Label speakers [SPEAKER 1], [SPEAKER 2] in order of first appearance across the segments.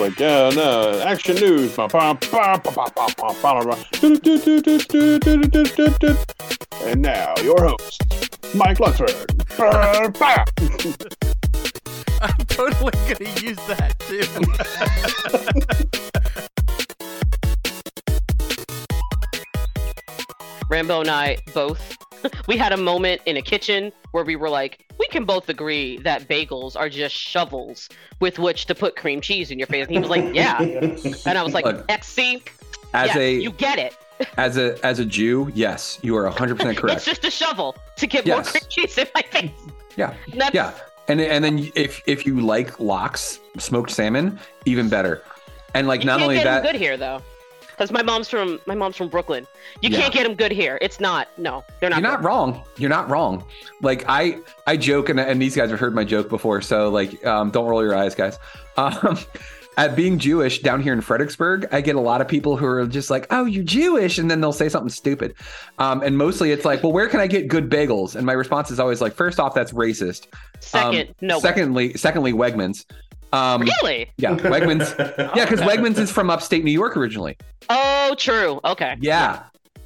[SPEAKER 1] like, yeah, no, action news. And now, your host, Mike Luxford.
[SPEAKER 2] I'm totally going to use that too.
[SPEAKER 3] Rambo and I both we had a moment in a kitchen where we were like, we can both agree that bagels are just shovels with which to put cream cheese in your face. And he was like, yeah. And I was like,
[SPEAKER 4] Look,
[SPEAKER 3] XC,
[SPEAKER 4] As
[SPEAKER 3] yes,
[SPEAKER 4] a
[SPEAKER 3] you get it.
[SPEAKER 4] as a as a Jew, yes, you are 100% correct.
[SPEAKER 3] It's just a shovel to get more cream cheese in my face.
[SPEAKER 4] Yeah.
[SPEAKER 3] That's,
[SPEAKER 4] Yeah. And and then if if you like lox, smoked salmon, even better. And like
[SPEAKER 3] You
[SPEAKER 4] not
[SPEAKER 3] can't
[SPEAKER 4] only
[SPEAKER 3] get
[SPEAKER 4] that
[SPEAKER 3] good here though. Because my mom's from my mom's from Brooklyn. You
[SPEAKER 4] Yeah.
[SPEAKER 3] can't get them good here. It's not. No, they're not.
[SPEAKER 4] You're not
[SPEAKER 3] good.
[SPEAKER 4] wrong. You're not wrong. Like I, I joke, and, and these guys have heard my joke before, so like, um, don't roll your eyes, guys. Um, at being Jewish down here in Fredericksburg, I get a lot of people who are just like, "Oh, you're Jewish," and then they'll say something stupid. Um, and mostly it's like, "Well, where can I get good bagels?" And my response is always like, first off, that's racist.
[SPEAKER 3] Second,
[SPEAKER 4] Um,
[SPEAKER 3] no.
[SPEAKER 4] Secondly, secondly, Wegmans. Um,
[SPEAKER 3] Really?
[SPEAKER 4] Yeah, Wegmans. yeah, because Wegmans is from upstate New York originally.
[SPEAKER 3] Oh, true. Okay.
[SPEAKER 4] Yeah.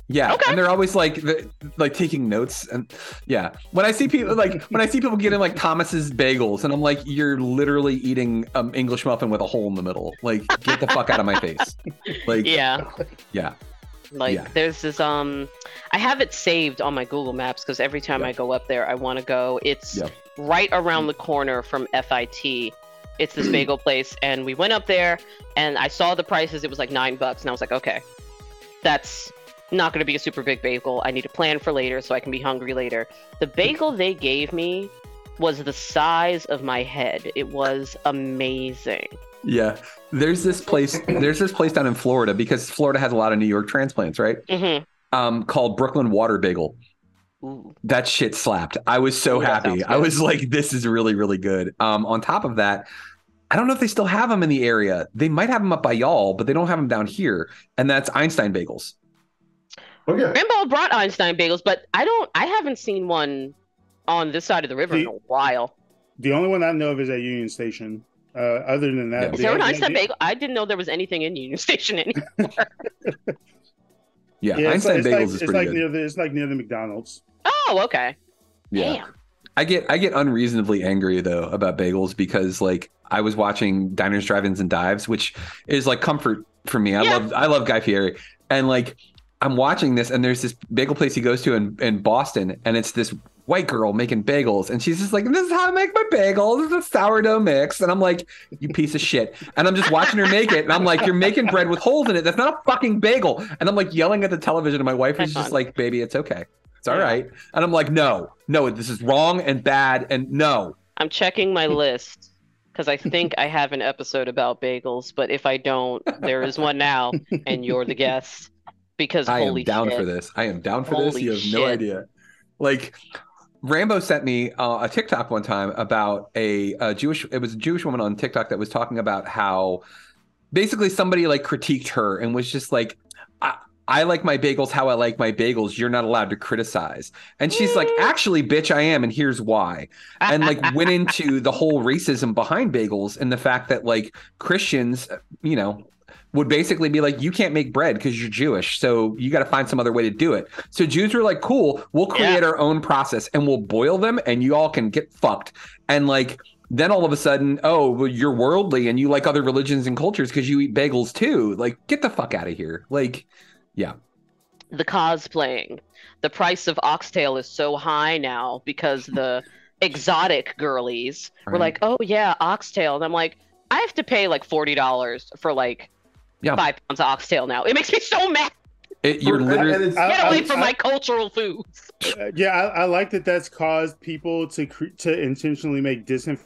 [SPEAKER 4] Yeah.
[SPEAKER 3] Okay.
[SPEAKER 4] And they're always like the, like taking notes and yeah. When I see people like when I see people getting like Thomas's bagels and I'm like you're literally eating um English muffin with a hole in the middle. Like get the fuck out of my face. Like
[SPEAKER 3] Yeah.
[SPEAKER 4] yeah.
[SPEAKER 3] Like
[SPEAKER 4] Yeah.
[SPEAKER 3] there's this um I have it saved on my Google Maps because every time I go up there I want to go. It's
[SPEAKER 4] Yeah.
[SPEAKER 3] right around the corner from FIT. It's this bagel place and we went up there and I saw the prices it was like 9 bucks and I was like, "Okay. That's not going to be a super big bagel. I need to plan for later so I can be hungry later." The bagel they gave me was the size of my head. It was amazing.
[SPEAKER 4] Yeah. There's this place there's this place down in Florida because Florida has a lot of New York transplants, right?
[SPEAKER 3] mm-hmm.
[SPEAKER 4] Um called Brooklyn Water Bagel.
[SPEAKER 3] Ooh.
[SPEAKER 4] that shit slapped. I was so
[SPEAKER 3] Ooh,
[SPEAKER 4] happy. I was like, this is really, really good. Um, on top of that, I don't know if they still have them in the area. They might have them up by y'all, but they don't have them down here. And that's Einstein Bagels.
[SPEAKER 5] Okay.
[SPEAKER 3] Rambo brought Einstein bagels, but I don't. I haven't seen one on this side of the river in a while.
[SPEAKER 6] The only one I know of is at Union Station. Uh, other than that,
[SPEAKER 3] Is
[SPEAKER 6] the-
[SPEAKER 3] there an
[SPEAKER 6] the-
[SPEAKER 3] Einstein
[SPEAKER 6] the-
[SPEAKER 3] bagel? I didn't know there was anything in Union Station anymore.
[SPEAKER 4] Yeah,
[SPEAKER 6] Yeah, it's
[SPEAKER 4] Einstein
[SPEAKER 6] like, it's
[SPEAKER 4] Bagels
[SPEAKER 6] like,
[SPEAKER 4] is
[SPEAKER 6] it's
[SPEAKER 4] pretty
[SPEAKER 6] like
[SPEAKER 4] good.
[SPEAKER 6] near the it's like near the McDonald's.
[SPEAKER 3] Oh, okay.
[SPEAKER 4] yeah.
[SPEAKER 3] Damn.
[SPEAKER 4] I get I get unreasonably angry though about bagels because like I was watching Diners, Drive-ins, and Dives, which is like comfort for me. I
[SPEAKER 3] Yeah.
[SPEAKER 4] love I love Guy Fieri, and like I'm watching this, and there's this bagel place he goes to in in Boston, and it's this white girl making bagels, and she's just like, "This is how I make my bagels. This is a sourdough mix," and I'm like, "You piece of shit!" And I'm just watching her make it, and I'm like, "You're making bread with holes in it. That's not a fucking bagel." And I'm like yelling at the television, and my wife is just like, "Baby, it's okay." It's all
[SPEAKER 3] Yeah.
[SPEAKER 4] right. And I'm like, no, no, this is wrong and bad. And no,
[SPEAKER 3] I'm checking my list because I think I have an episode about bagels, but if I don't, there is one now, and you're the guest. Because
[SPEAKER 4] I am down
[SPEAKER 3] shit.
[SPEAKER 4] for this. I am down for this. You have no idea. Like, Rambo sent me uh, a TikTok one time about a, a Jewish. It was a Jewish woman on TikTok that was talking about how basically somebody like critiqued her and was just like, I, like my bagels how I like my bagels. You're not allowed to criticize. And she's like, mm. actually, bitch, I am, and here's why. And like went into the whole racism behind bagels and the fact that like Christians, uh, you know, would basically be like, you can't make bread because you're Jewish, so you got to find some other way to do it. So Jews were like, cool, we'll create our own process and we'll boil them, and you all can get fucked. And like then all of a sudden, oh, well, you're worldly and you like other religions and cultures because you eat bagels too. Like, get the fuck out of here. Like, yeah.
[SPEAKER 3] The cosplaying. The price of oxtail is so high now because the exotic girlies were like, oh yeah, oxtail. And I'm like, I have to pay like forty dollars for like
[SPEAKER 4] Yeah.
[SPEAKER 3] five pounds of oxtail now. It makes me so mad.
[SPEAKER 4] It, you're literally
[SPEAKER 3] Get away
[SPEAKER 6] I-
[SPEAKER 3] from
[SPEAKER 6] I-
[SPEAKER 3] my cultural foods.
[SPEAKER 6] Yeah, I, I like that. That's caused people to cre- to intentionally make disinformation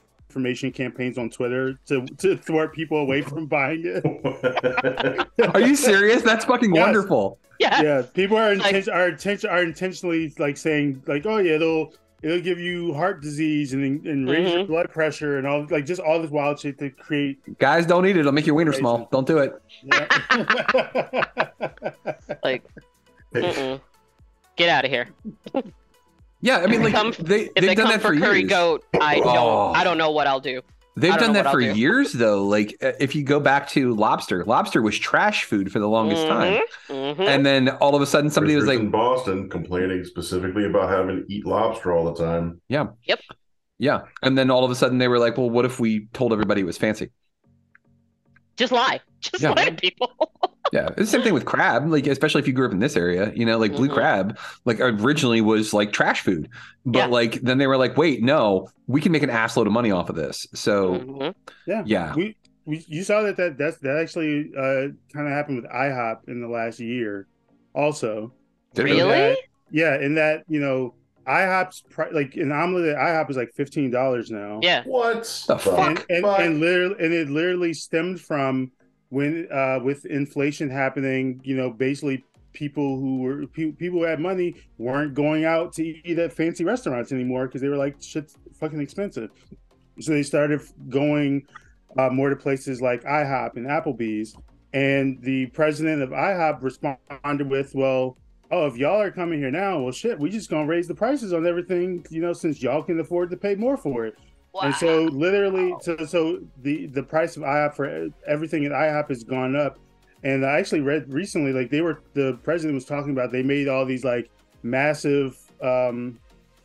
[SPEAKER 6] campaigns on Twitter to to thwart people away from buying it.
[SPEAKER 4] Are you serious? That's fucking
[SPEAKER 6] Yes.
[SPEAKER 4] wonderful.
[SPEAKER 3] Yeah.
[SPEAKER 6] Yeah, people are
[SPEAKER 3] Like-
[SPEAKER 6] inten- are intention are intentionally like saying like, oh yeah, it'll it'll give you heart disease and and raise your
[SPEAKER 3] Mhm.
[SPEAKER 6] blood pressure and all like just all this wild shit to create.
[SPEAKER 4] Guys, don't eat it. It'll make your wiener small. Don't do it.
[SPEAKER 3] Like, mm-mm. get out of here.
[SPEAKER 4] Yeah, I mean, like
[SPEAKER 3] Come-
[SPEAKER 4] they
[SPEAKER 3] If
[SPEAKER 4] they've
[SPEAKER 3] they
[SPEAKER 4] done
[SPEAKER 3] come
[SPEAKER 4] that
[SPEAKER 3] for
[SPEAKER 4] for
[SPEAKER 3] curry
[SPEAKER 4] years.
[SPEAKER 3] goat, I don't.
[SPEAKER 4] Oh.
[SPEAKER 3] I don't know what I'll do.
[SPEAKER 4] They've done that for
[SPEAKER 3] do.
[SPEAKER 4] years, though. Like uh, if you go back to lobster, lobster was trash food for the longest time,
[SPEAKER 3] Mhm.
[SPEAKER 4] and then all of a sudden somebody was like,
[SPEAKER 5] in Boston complaining specifically about having to eat lobster all the time.
[SPEAKER 4] "Yeah,
[SPEAKER 3] Yep.
[SPEAKER 4] yeah," and then all of a sudden they were like, "Well, what if we told everybody it was fancy?"
[SPEAKER 3] Just lie. Just
[SPEAKER 4] Yeah.
[SPEAKER 3] lie to people.
[SPEAKER 4] Yeah, it's the same thing with crab. Like especially if you grew up in this area, you know, like blue
[SPEAKER 3] Mhm.
[SPEAKER 4] crab, like originally was like trash food, but
[SPEAKER 3] Yeah.
[SPEAKER 4] like then they were like, "Wait, no, we can make an assload of money off of this." So
[SPEAKER 3] Mhm.
[SPEAKER 6] Yeah,
[SPEAKER 4] Yeah.
[SPEAKER 6] We, we you saw that that that's that actually uh kind of happened with IHOP in the last year, also.
[SPEAKER 4] Did it
[SPEAKER 6] In
[SPEAKER 3] Really?
[SPEAKER 6] that- yeah, in that you know IHOP's pri- like an omelet at IHOP is like fifteen dollars now.
[SPEAKER 3] Yeah.
[SPEAKER 5] What
[SPEAKER 4] The
[SPEAKER 5] the
[SPEAKER 4] fuck?
[SPEAKER 6] and and,
[SPEAKER 5] fuck?
[SPEAKER 6] and literally and it literally stemmed from when uh with inflation happening you know basically people who were pe- people who had money weren't going out to eat at fancy restaurants anymore because they were like shit's fucking expensive. So they started going uh, more to places like ihop and applebee's and the president of ihop responded with well oh if y'all are coming here now well shit we just gonna raise the prices on everything you know since y'all can afford to pay more for it and so literally, so, so the the price of IHOP for everything at IHOP has gone up. And I actually read recently, like they were the president was talking about, they made all these like massive, um,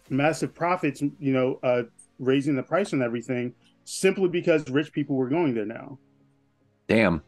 [SPEAKER 6] massive profits, you know, uh, raising the price on everything simply because rich people were going there now.
[SPEAKER 4] damn.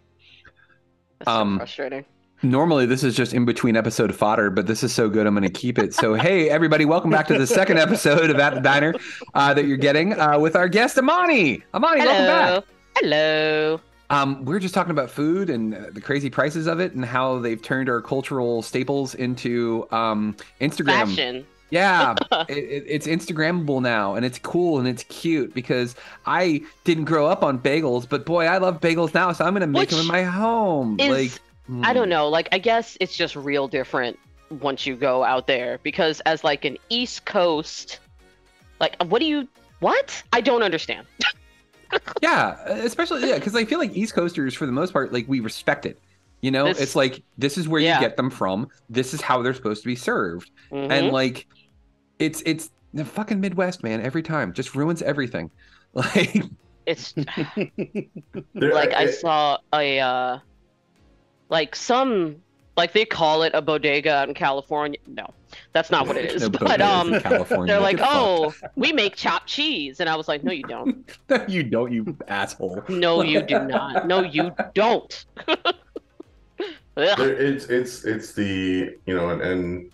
[SPEAKER 3] That's so
[SPEAKER 4] Um,
[SPEAKER 3] frustrating.
[SPEAKER 4] Normally, this is just in between episode fodder, but this is so good, I'm going to keep it. So, hey, everybody, welcome back to the second episode of At the Diner uh, that you're getting uh, with our guest, Amani. Amani, welcome back.
[SPEAKER 3] Hello. Hello.
[SPEAKER 4] Um, we are just talking about food and uh, the crazy prices of it and how they've turned our cultural staples into um, Instagram.
[SPEAKER 3] Fashion.
[SPEAKER 4] Yeah, it, it, it's Instagrammable now, and it's cool and it's cute because I didn't grow up on bagels, but boy, I love bagels now, so I'm gonna make them in my home.
[SPEAKER 3] is-
[SPEAKER 4] like,
[SPEAKER 3] I
[SPEAKER 4] hmm.
[SPEAKER 3] don't know. Like, I guess it's just real different once you go out there because as like an East Coast, like, what do you? What? I don't understand.
[SPEAKER 4] Yeah, especially yeah, because I feel like East Coasters, for the most part, like we respect it. You know,
[SPEAKER 3] This-
[SPEAKER 4] it's like this is where
[SPEAKER 3] Yeah.
[SPEAKER 4] you get them from. This is how they're supposed to be served,
[SPEAKER 3] Mhm.
[SPEAKER 4] and like, it's it's the fucking Midwest, man. Every time, just ruins everything. Like,
[SPEAKER 3] It's like I saw a uh like some like they call it a bodega out in California. No, that's not what it is.
[SPEAKER 4] No
[SPEAKER 3] but um
[SPEAKER 4] California.
[SPEAKER 3] they're like, "Oh, we make chopped cheese." And I was like, "No, you don't.
[SPEAKER 4] you don't, you asshole.
[SPEAKER 3] No, you do not. No, you don't."
[SPEAKER 5] It's it's it's the you know and, and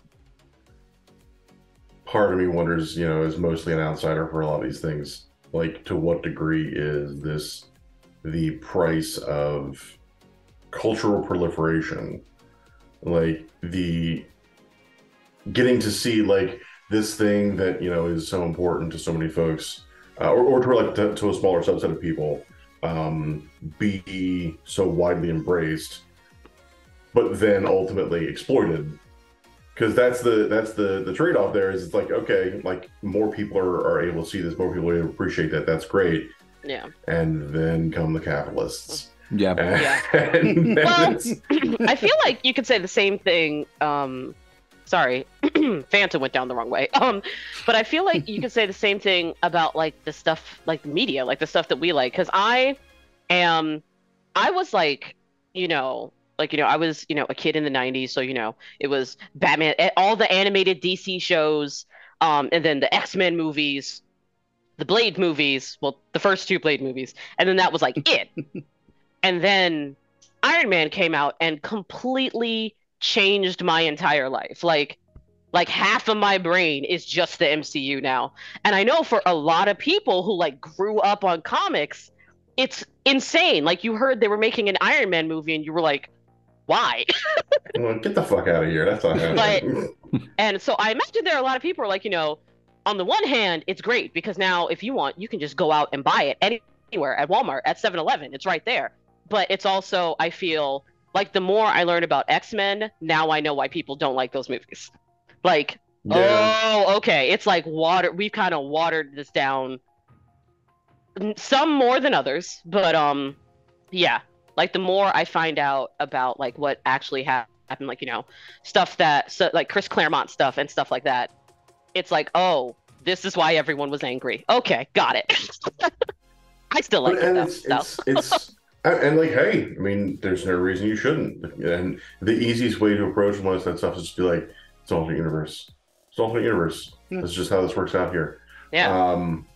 [SPEAKER 5] part of me wonders you know is mostly an outsider for a lot of these things like to what degree is this the price of cultural proliferation like the getting to see like this thing that you know is so important to so many folks uh, or, or to like to, to a smaller subset of people um, be so widely embraced but then ultimately exploited. Because that's the that's the the trade-off there is it's like okay like more people are, are able to see this more people are able to appreciate that that's great.
[SPEAKER 3] Yeah.
[SPEAKER 5] and then come the capitalists
[SPEAKER 4] Yeah.
[SPEAKER 5] And
[SPEAKER 3] Well, I feel like you could say the same thing. Um, sorry, Fanta went down the wrong way. Um, but I feel like you could say the same thing about like the stuff, like the media, like the stuff that we like. Because I am, I was like, you know, like you know, I was you know a kid in the '90s, so you know, it was Batman, eh, all the animated DC shows, um, and then the X Men movies, the Blade movies. Well, the first two Blade movies, and then that was like it. and then Iron Man came out and completely changed my entire life. Like like half of my brain is just the MCU now. And I know for a lot of people who like grew up on comics, it's insane. Like you heard they were making an Iron Man movie and you were like, why?
[SPEAKER 5] Well, get the fuck out of here. That's not happening.
[SPEAKER 3] and so I imagine there are a lot of people who are like, you know, on the one hand, it's great because now if you want, you can just go out and buy it anywhere at Walmart, at 7-Eleven. It's right there. But it's also, I feel like the more I learn about X-Men, now I know why people don't like those movies. Like,
[SPEAKER 5] Yeah.
[SPEAKER 3] oh, okay. It's like water. We've kind of watered this down. Some more than others, but um, yeah. Like the more I find out about like what actually hap- happened, like you know, stuff that so, like Chris Claremont stuff and stuff like that, it's like, oh, this is why everyone was angry. Okay, got it. I still like
[SPEAKER 5] But- and
[SPEAKER 3] that
[SPEAKER 5] it's,
[SPEAKER 3] stuff.
[SPEAKER 5] it's, it's and, and like, hey, I mean, there's no reason you shouldn't. And the easiest way to approach most of that stuff is just be like, it's alternate universe. It's alternate universe. That's just how this works out here.
[SPEAKER 3] Yeah.
[SPEAKER 5] Um,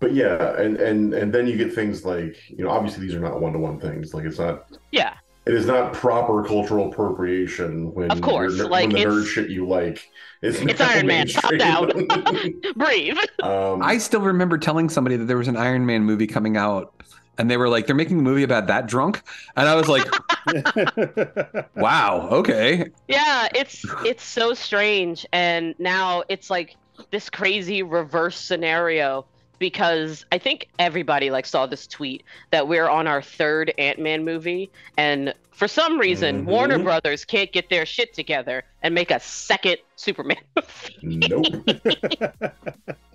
[SPEAKER 5] but yeah, and and and then you get things like, you know, obviously these are not one to one things. Like it's not.
[SPEAKER 3] yeah.
[SPEAKER 5] It is not proper cultural appropriation when
[SPEAKER 3] Of course,
[SPEAKER 5] you're,
[SPEAKER 3] like,
[SPEAKER 5] when the nerd shit you like. It's,
[SPEAKER 3] It's Iron Man. Calm
[SPEAKER 5] out.
[SPEAKER 3] down. Breathe.
[SPEAKER 5] um,
[SPEAKER 4] I still remember telling somebody that there was an Iron Man movie coming out, and they were like, "They're making a movie about that drunk," and I was like, "Wow, okay."
[SPEAKER 3] Yeah, it's it's so strange, and now it's like this crazy reverse scenario because I think everybody like saw this tweet that we're on our third Ant Man movie, and for some reason
[SPEAKER 5] Mhm.
[SPEAKER 3] Warner Brothers can't get their shit together and make a second Superman.
[SPEAKER 5] nope.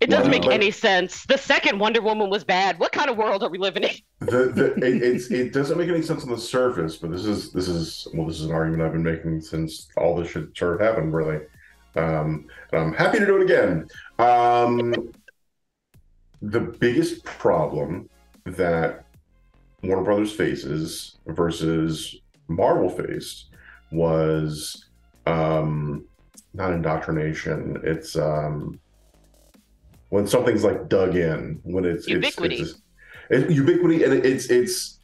[SPEAKER 3] It doesn't make any sense. The second Wonder Woman was bad. What kind of world are we living in?
[SPEAKER 5] the, the it, it's it doesn't make any sense on the surface, but this is this is well, this is an argument I've been making since all this shit started happening, really. Um, and I'm happy to do it again. Um, the biggest problem that Warner Brothers faces versus Marvel faced was um, not indoctrination. It's um, when something's like dug in, when it's
[SPEAKER 3] Ubiquity.
[SPEAKER 5] It's, it's, it, ubiquity, and it's it's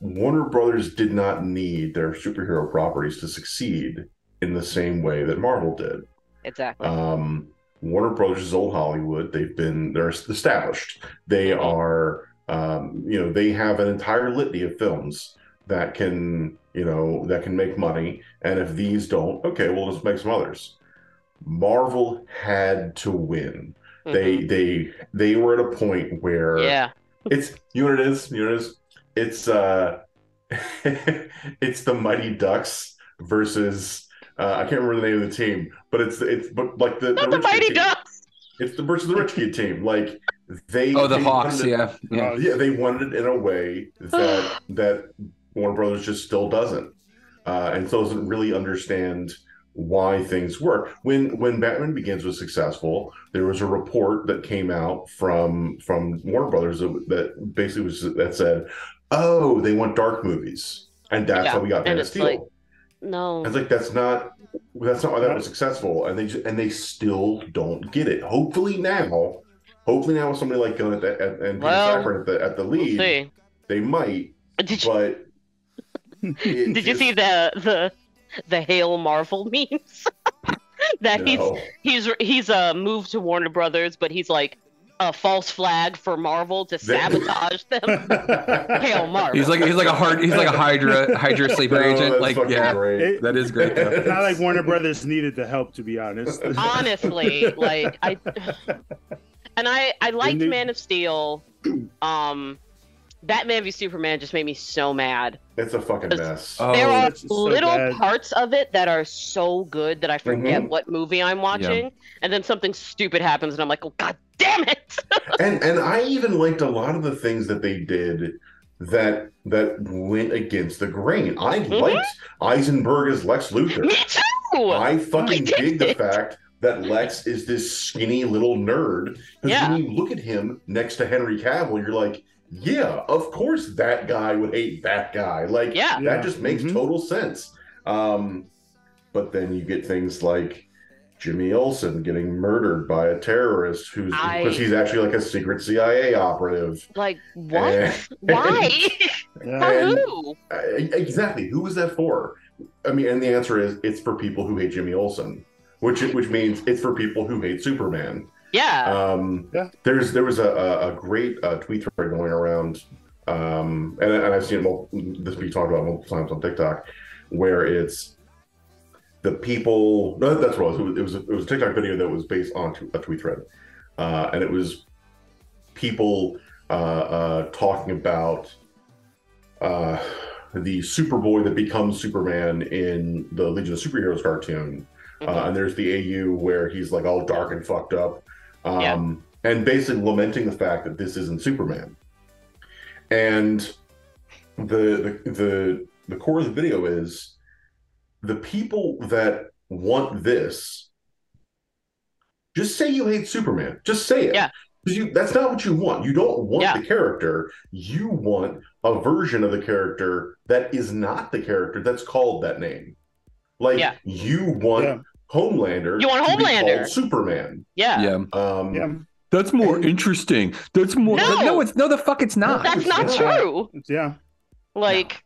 [SPEAKER 5] Warner Brothers did not need their superhero properties to succeed in the same way that Marvel did.
[SPEAKER 3] Exactly.
[SPEAKER 5] Um, Warner Brothers is old Hollywood. They've been they're established. They are um, you know they have an entire litany of films that can you know that can make money. And if these don't, okay, we'll just make some others. Marvel had to win. They they they were at a point where
[SPEAKER 3] Yeah.
[SPEAKER 5] it's you know what it is. You know what it is. It's uh, it's the Mighty Ducks versus uh, I can't remember the name of the team, but it's it's but like the,
[SPEAKER 3] Not
[SPEAKER 5] the,
[SPEAKER 3] the
[SPEAKER 5] rich kid
[SPEAKER 3] Mighty
[SPEAKER 5] team.
[SPEAKER 3] Ducks.
[SPEAKER 5] It's the versus the rich kid team. Like they
[SPEAKER 4] Oh, the
[SPEAKER 5] they
[SPEAKER 4] Hawks,
[SPEAKER 5] it-
[SPEAKER 4] yeah, yeah.
[SPEAKER 5] yeah they wanted it in a way that that Warner Brothers just still doesn't, uh, and so doesn't really understand why things work. When when Batman Begins was successful, there was a report that came out from from Warner Brothers that, that basically was that said, "Oh, they want dark movies," and that's
[SPEAKER 3] Yeah,
[SPEAKER 5] how we got Man of
[SPEAKER 3] it's
[SPEAKER 5] Steel.
[SPEAKER 3] like, no.
[SPEAKER 5] I was like, that's not that's not why that was successful, and they just, and they still don't get it. Hopefully now, hopefully now with somebody like Gunn at the, at, and Peter
[SPEAKER 3] Well,
[SPEAKER 5] Safran at the at the lead,
[SPEAKER 3] see.
[SPEAKER 5] they might.
[SPEAKER 3] Did you,
[SPEAKER 5] but
[SPEAKER 3] did you see the the the Hail Marvel memes? that
[SPEAKER 5] No.
[SPEAKER 3] he's he's he's uh moved to Warner Brothers, but he's like a false flag for Marvel to sabotage them. Hail Marvel.
[SPEAKER 4] He's like he's like a hard he's like a Hydra Hydra sleeper
[SPEAKER 5] No,
[SPEAKER 4] agent. Like yeah,
[SPEAKER 5] great.
[SPEAKER 4] that is great.
[SPEAKER 6] It's
[SPEAKER 4] Though.
[SPEAKER 6] not like Warner Brothers needed the help, to be honest.
[SPEAKER 3] honestly like i and i i liked
[SPEAKER 6] they-
[SPEAKER 3] man of steel um Batman v Superman just made me so mad.
[SPEAKER 5] It's a fucking mess.
[SPEAKER 4] Oh,
[SPEAKER 3] there are
[SPEAKER 6] it's so
[SPEAKER 3] little parts of it that are so good that I forget
[SPEAKER 5] Mhm.
[SPEAKER 3] what movie I'm watching, and then something stupid happens, and I'm like, oh god damn it!
[SPEAKER 5] and and I even liked a lot of the things that they did that that went against the grain. I
[SPEAKER 3] Mhm.
[SPEAKER 5] liked Eisenberg as Lex Luthor.
[SPEAKER 3] me too.
[SPEAKER 5] I fucking
[SPEAKER 3] I
[SPEAKER 5] dig the fact that Lex is this skinny little nerd. Because
[SPEAKER 3] Yeah.
[SPEAKER 5] when you look at him next to Henry Cavill, you're like, yeah, of course that guy would hate that guy. Like,
[SPEAKER 3] Yeah.
[SPEAKER 5] that
[SPEAKER 6] Yeah.
[SPEAKER 5] just makes
[SPEAKER 6] Mhm.
[SPEAKER 5] total sense. Um, but then you get things like Jimmy Olsen getting murdered by a terrorist who's because he's actually like a secret CIA operative.
[SPEAKER 3] Like what?
[SPEAKER 5] Eh.
[SPEAKER 3] Why?
[SPEAKER 6] Yeah.
[SPEAKER 3] For
[SPEAKER 5] And-
[SPEAKER 3] who?
[SPEAKER 5] Uh, exactly. Who was that for? I mean, and the answer is it's for people who hate Jimmy Olsen, which which means it's for people who hate Superman.
[SPEAKER 3] Yeah.
[SPEAKER 5] Um,
[SPEAKER 6] Yeah.
[SPEAKER 5] There's there was a, a, a great uh, tweet thread going around, um, and, and I've seen it mul- this be talked about multiple times on TikTok, where it's the people. No, that's what it was. It was a, it was a TikTok video that was based on a tweet thread, uh, and it was people uh, uh, talking about uh, the Superboy that becomes Superman in the Legion of Superheroes cartoon. Uh, and there's the AU where he's like all dark and fucked up, um, and basically lamenting the fact that this isn't Superman. And the, the the the core of the video is the people that want this. Just say you hate Superman. Just say it.
[SPEAKER 3] Yeah.
[SPEAKER 5] Because you that's not what you want. You don't want
[SPEAKER 3] Yeah.
[SPEAKER 5] the character. You want a version of the character that is not the character that's called that name. Like
[SPEAKER 3] Yeah.
[SPEAKER 5] you want
[SPEAKER 6] Yeah.
[SPEAKER 5] Homelander.
[SPEAKER 3] You want
[SPEAKER 5] to be
[SPEAKER 3] Homelander.
[SPEAKER 5] Superman.
[SPEAKER 3] yeah.
[SPEAKER 4] Yeah.
[SPEAKER 5] Um,
[SPEAKER 6] Yeah.
[SPEAKER 4] That's more interesting. That's more.
[SPEAKER 3] No!
[SPEAKER 4] No, it's no. The fuck, it's not.
[SPEAKER 3] That's not
[SPEAKER 5] Yeah.
[SPEAKER 3] true.
[SPEAKER 6] Yeah.
[SPEAKER 3] Like,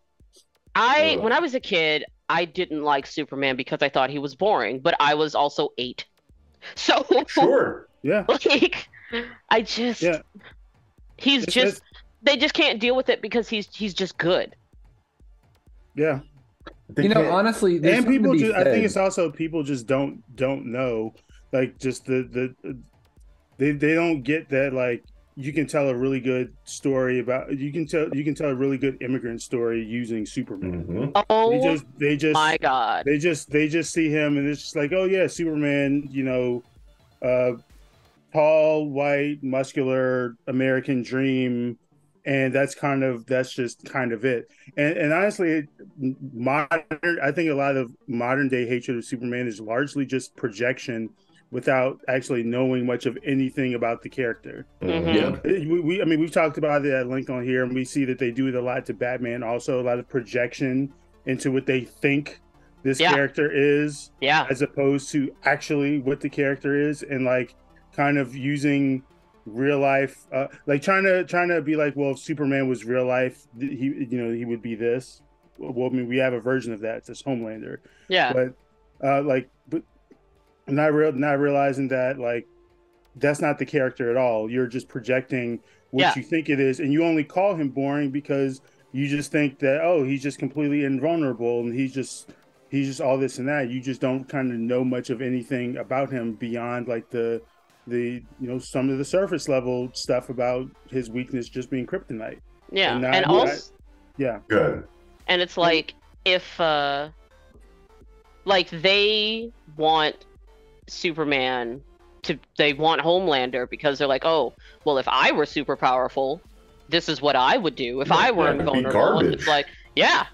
[SPEAKER 3] I when I was a kid, I didn't like Superman because I thought he was boring, but I was also eight. So
[SPEAKER 5] Sure.
[SPEAKER 6] Yeah.
[SPEAKER 3] like I just
[SPEAKER 6] Yeah.
[SPEAKER 3] he's
[SPEAKER 6] It's-
[SPEAKER 3] just they just can't deal with it because he's he's just good.
[SPEAKER 6] Yeah.
[SPEAKER 5] They
[SPEAKER 4] you know, honestly,
[SPEAKER 6] and people
[SPEAKER 4] be
[SPEAKER 6] just i think it's also people just don't don't know like just the the they they don't get that like you can tell a really good story about you can tell you can tell a really good immigrant story using superman
[SPEAKER 5] Mhm.
[SPEAKER 3] Oh
[SPEAKER 6] they just they just
[SPEAKER 3] my god.
[SPEAKER 6] they just they just see him and it's just like oh yeah superman you know uh tall white muscular american dream and that's kind of that's just kind of it and and honestly modern i think a lot of modern day hatred of superman is largely just projection without actually knowing much of anything about the character
[SPEAKER 3] Mhm.
[SPEAKER 5] Yeah.
[SPEAKER 6] we, we i mean we've talked about it at link on here and we see that they do it a lot to batman also a lot of projection into what they think this
[SPEAKER 3] Yeah.
[SPEAKER 6] character is
[SPEAKER 3] Yeah.
[SPEAKER 6] as opposed to actually what the character is and like kind of using real life uh, like trying to trying to be like well if superman was real life he you know he would be this. Well i mean we have a version of that. It's homelander.
[SPEAKER 3] Yeah.
[SPEAKER 6] but uh like but not real not realizing that like that's not the character at all. You're just projecting what
[SPEAKER 3] Yeah.
[SPEAKER 6] you think it is and you only call him boring because you just think that oh he's just completely invulnerable and he's just he's just all this and that. You just don't kind of know much of anything about him beyond like the the you know some of the surface level stuff about his weakness just being kryptonite
[SPEAKER 3] Yeah.
[SPEAKER 6] And
[SPEAKER 3] And,
[SPEAKER 6] I-
[SPEAKER 3] also
[SPEAKER 6] yeah
[SPEAKER 5] Good.
[SPEAKER 3] and it's like if uh like they want Superman to they want Homelander because they're like, oh, well, if I were super powerful, this is what I would do. If I were
[SPEAKER 5] yeah,
[SPEAKER 3] invulnerable, and it's like, yeah.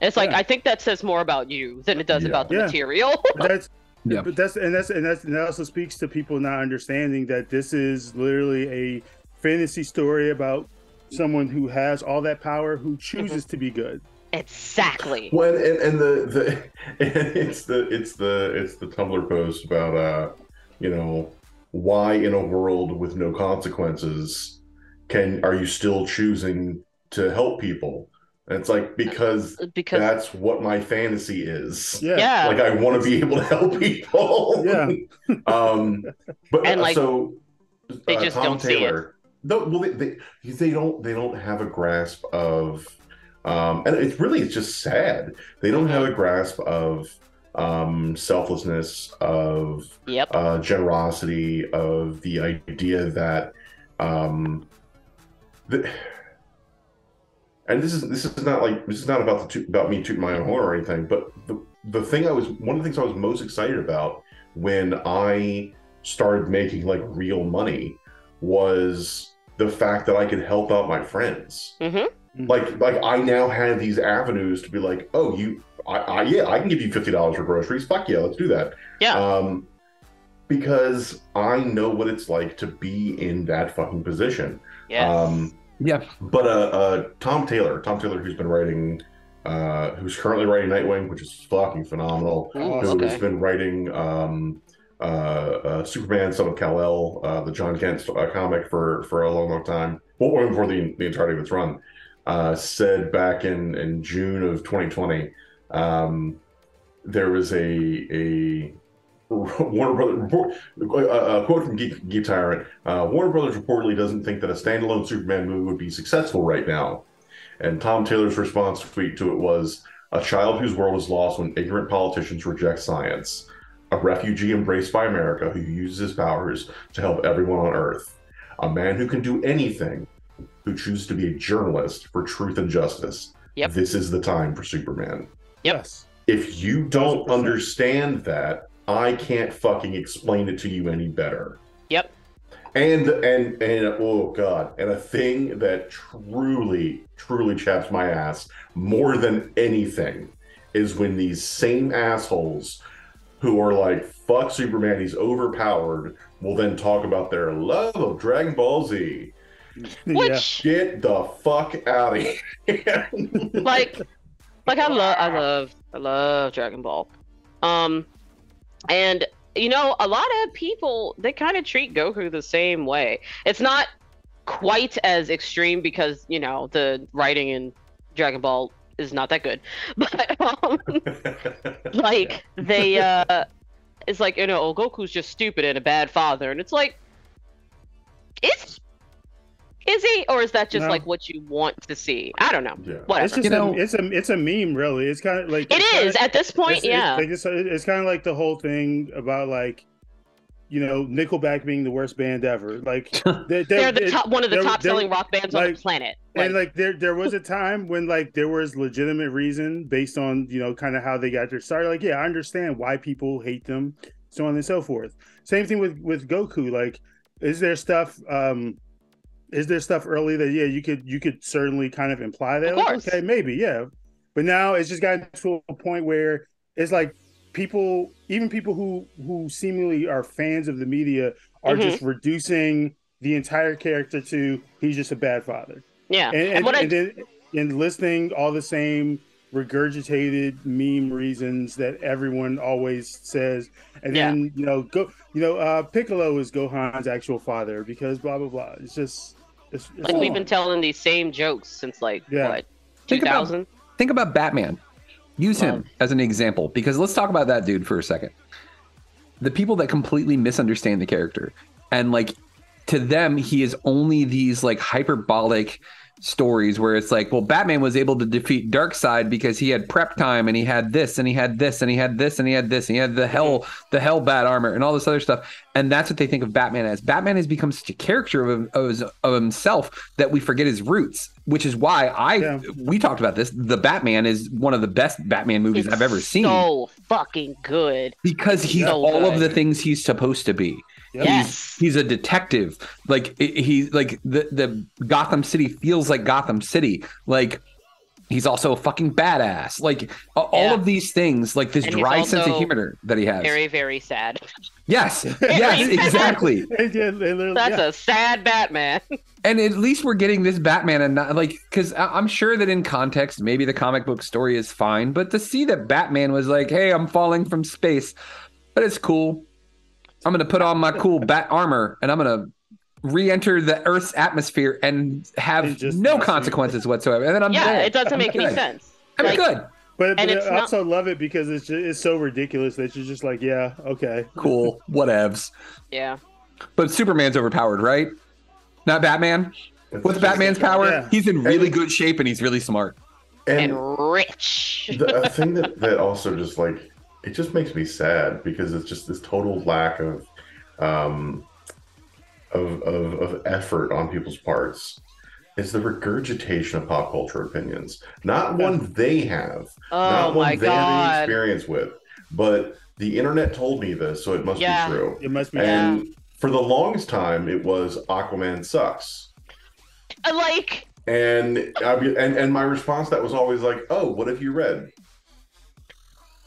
[SPEAKER 3] It's like
[SPEAKER 6] Yeah.
[SPEAKER 3] I think that says more about you than it does
[SPEAKER 5] Yeah.
[SPEAKER 3] about the
[SPEAKER 6] Yeah.
[SPEAKER 3] material.
[SPEAKER 6] That's
[SPEAKER 4] Yeah.
[SPEAKER 6] but that's and that's and that's and that also speaks to people not understanding that this is literally a fantasy story about someone who has all that power who chooses to be good.
[SPEAKER 3] exactly.
[SPEAKER 5] When and, and, and the the and it's the it's the it's the Tumblr post about uh you know why in a world with no consequences can are you still choosing to help people? And it's like because
[SPEAKER 3] Because
[SPEAKER 5] that's what my fantasy is.
[SPEAKER 6] Yeah.
[SPEAKER 3] yeah.
[SPEAKER 5] Like I want to be able to help people.
[SPEAKER 6] Yeah.
[SPEAKER 5] um. But
[SPEAKER 3] And,
[SPEAKER 5] uh,
[SPEAKER 3] like,
[SPEAKER 5] so
[SPEAKER 3] they
[SPEAKER 5] uh,
[SPEAKER 3] just
[SPEAKER 5] Tom
[SPEAKER 3] don't see it.
[SPEAKER 5] Taylor, No, well, they, they they don't they don't have a grasp of, um, and it's really it's just sad. They don't have a grasp of um, selflessness, of
[SPEAKER 3] Yep.
[SPEAKER 5] uh, generosity, of the idea that um, the, and this is this is not like this is not about the toot, about me tooting my own horn or anything, but the the thing I was one of the things I was most excited about when I started making like real money was the fact that I could help out my friends.
[SPEAKER 3] Mm-hmm.
[SPEAKER 5] Like like I now had these avenues to be like, oh, you, I, I yeah, I can give you fifty dollars for groceries. Fuck yeah, let's do that.
[SPEAKER 3] Yeah.
[SPEAKER 5] Um, because I know what it's like to be in that fucking position.
[SPEAKER 3] Yes.
[SPEAKER 5] Um,
[SPEAKER 4] yeah.
[SPEAKER 5] But uh, uh, Tom Taylor, Tom Taylor, who's been writing, uh, who's currently writing Nightwing, which is fucking phenomenal.
[SPEAKER 3] Ooh,
[SPEAKER 5] who
[SPEAKER 3] okay.
[SPEAKER 5] has been writing um, uh, uh, Superman, Son of Kal El, uh, the Jon Kent uh, comic for for a long, long time. Well, or before the the entirety of its run, uh, said back in in June of 2020, um, there was a a Warner Brothers a, a quote from Geek, Geek Tyrant: uh, Warner Brothers reportedly doesn't think that a standalone Superman movie would be successful right now. And Tom Taylor's response tweet to it was: "A child whose world is lost when ignorant politicians reject science, a refugee embraced by America who uses his powers to help everyone on Earth, a man who can do anything, who chooses to be a journalist for truth and justice.
[SPEAKER 3] Yep.
[SPEAKER 5] This is the time for Superman."
[SPEAKER 3] Yes.
[SPEAKER 5] If you don't understand that, I can't fucking explain it to you any better.
[SPEAKER 3] Yep.
[SPEAKER 5] And and and oh god, and a thing that truly truly chaps my ass more than anything is when these same assholes who are like fuck Superman, he's overpowered, will then talk about their love of Dragon Ball Z.
[SPEAKER 3] Which
[SPEAKER 5] Get the fuck out of here.
[SPEAKER 3] like like I love I love I love Dragon Ball. Um and you know, a lot of people they kind of treat Goku the same way. It's not quite as extreme because, you know, the writing in Dragon Ball is not that good. But um like they uh it's like, you know, oh, Goku's just stupid and a bad father and it's like is is he or is that just
[SPEAKER 6] No.
[SPEAKER 3] like what you want to see? I don't know. Yeah. Whatever.
[SPEAKER 6] It's just you a, it's a it's a meme, really. It's kind of like it's kinda-
[SPEAKER 3] at this point,
[SPEAKER 6] it's- it's-
[SPEAKER 3] yeah.
[SPEAKER 6] like, it's, it's kind of like the whole thing about like, you know, Nickelback being the worst band ever. Like they,
[SPEAKER 3] They're the top one of the top selling rock bands on the planet.
[SPEAKER 6] and like there there was a time when like there was legitimate reason based on you know kind of how they got their start like yeah i understand why people hate them so on and so forth same thing with with goku like is there stuff um is there stuff early that yeah you could you could certainly kind of imply that
[SPEAKER 3] Of
[SPEAKER 6] like, okay maybe yeah but now it's just gotten to a point where it's like people even people who who seemingly are fans of the media are
[SPEAKER 3] Mhm.
[SPEAKER 6] just reducing the entire character to he's just a bad father
[SPEAKER 3] Yeah.
[SPEAKER 6] and,
[SPEAKER 3] And
[SPEAKER 6] and,
[SPEAKER 3] I-
[SPEAKER 6] and then and listing all the same regurgitated meme reasons that everyone always says and
[SPEAKER 3] Yeah.
[SPEAKER 6] then you know go you know uh piccolo is gohan's actual father because blah blah blah it's just it's, it's
[SPEAKER 3] Like we've been telling these same jokes since like
[SPEAKER 6] Yeah.
[SPEAKER 3] what two
[SPEAKER 4] Think? Think about Batman. Use him as an example because let's talk about that dude for a second. The people that completely misunderstand the character and like to them he is only these like hyperbolic stories where it's like, well, Batman was able to defeat Darkseid because he had prep time and he had this and he had this and he had this and he had this and he had the hell the hell bat armor and all this other stuff. And that's what they think of Batman as. Batman has become such a character of, of, of himself that we forget his roots, which is why I we talked about this. The Batman is one of the best Batman movies I've ever seen
[SPEAKER 3] So fucking good.
[SPEAKER 4] because he's
[SPEAKER 3] So
[SPEAKER 4] all of the things he's supposed to be.
[SPEAKER 3] Yes.
[SPEAKER 4] He's, he's a detective. Like i- he like the the Gotham City feels like Gotham City. Like he's also a fucking badass. Like a- all
[SPEAKER 3] Yeah.
[SPEAKER 4] of these things, like this
[SPEAKER 3] And
[SPEAKER 4] dry sense of humor that he has.
[SPEAKER 3] Very very sad.
[SPEAKER 4] yes, yes, exactly.
[SPEAKER 3] That's a sad Batman.
[SPEAKER 4] And at least we're getting this Batman and not like because I'm sure that in context, maybe the comic book story is fine, but to see that Batman was like, "Hey, I'm falling from space," but it's cool. I'm gonna put on my cool bat armor and I'm gonna re-enter the Earth's atmosphere and have no consequences whatsoever. And then I'm
[SPEAKER 3] yeah,
[SPEAKER 4] dead.
[SPEAKER 3] it doesn't
[SPEAKER 4] I'm
[SPEAKER 3] make any
[SPEAKER 4] good.
[SPEAKER 3] sense.
[SPEAKER 4] I'm
[SPEAKER 3] Like,
[SPEAKER 4] good.
[SPEAKER 6] But, but
[SPEAKER 3] And it's
[SPEAKER 6] I
[SPEAKER 3] not-
[SPEAKER 6] also love it because it's just, it's so ridiculous that you're just like, yeah, okay,
[SPEAKER 4] Cool. Whatevs.
[SPEAKER 3] Yeah.
[SPEAKER 4] But Superman's overpowered, right? Not Batman. What's Batman's power?
[SPEAKER 5] Yeah.
[SPEAKER 4] He's in really good shape and he's really smart.
[SPEAKER 3] And, rich.
[SPEAKER 5] the a thing that that also just like it just makes me sad because it's just this total lack of um of of, of effort on people's parts is the regurgitation of pop culture opinions, not one they have,
[SPEAKER 3] Oh
[SPEAKER 5] not one
[SPEAKER 3] my
[SPEAKER 5] they have
[SPEAKER 3] God.
[SPEAKER 5] any experience with, but the internet told me this, so it must
[SPEAKER 3] Yeah.
[SPEAKER 5] be true.
[SPEAKER 6] It must be
[SPEAKER 5] And for the longest time, it was Aquaman sucks.
[SPEAKER 3] I like
[SPEAKER 5] And I, and and my response to that was always like, "Oh, what have you read?"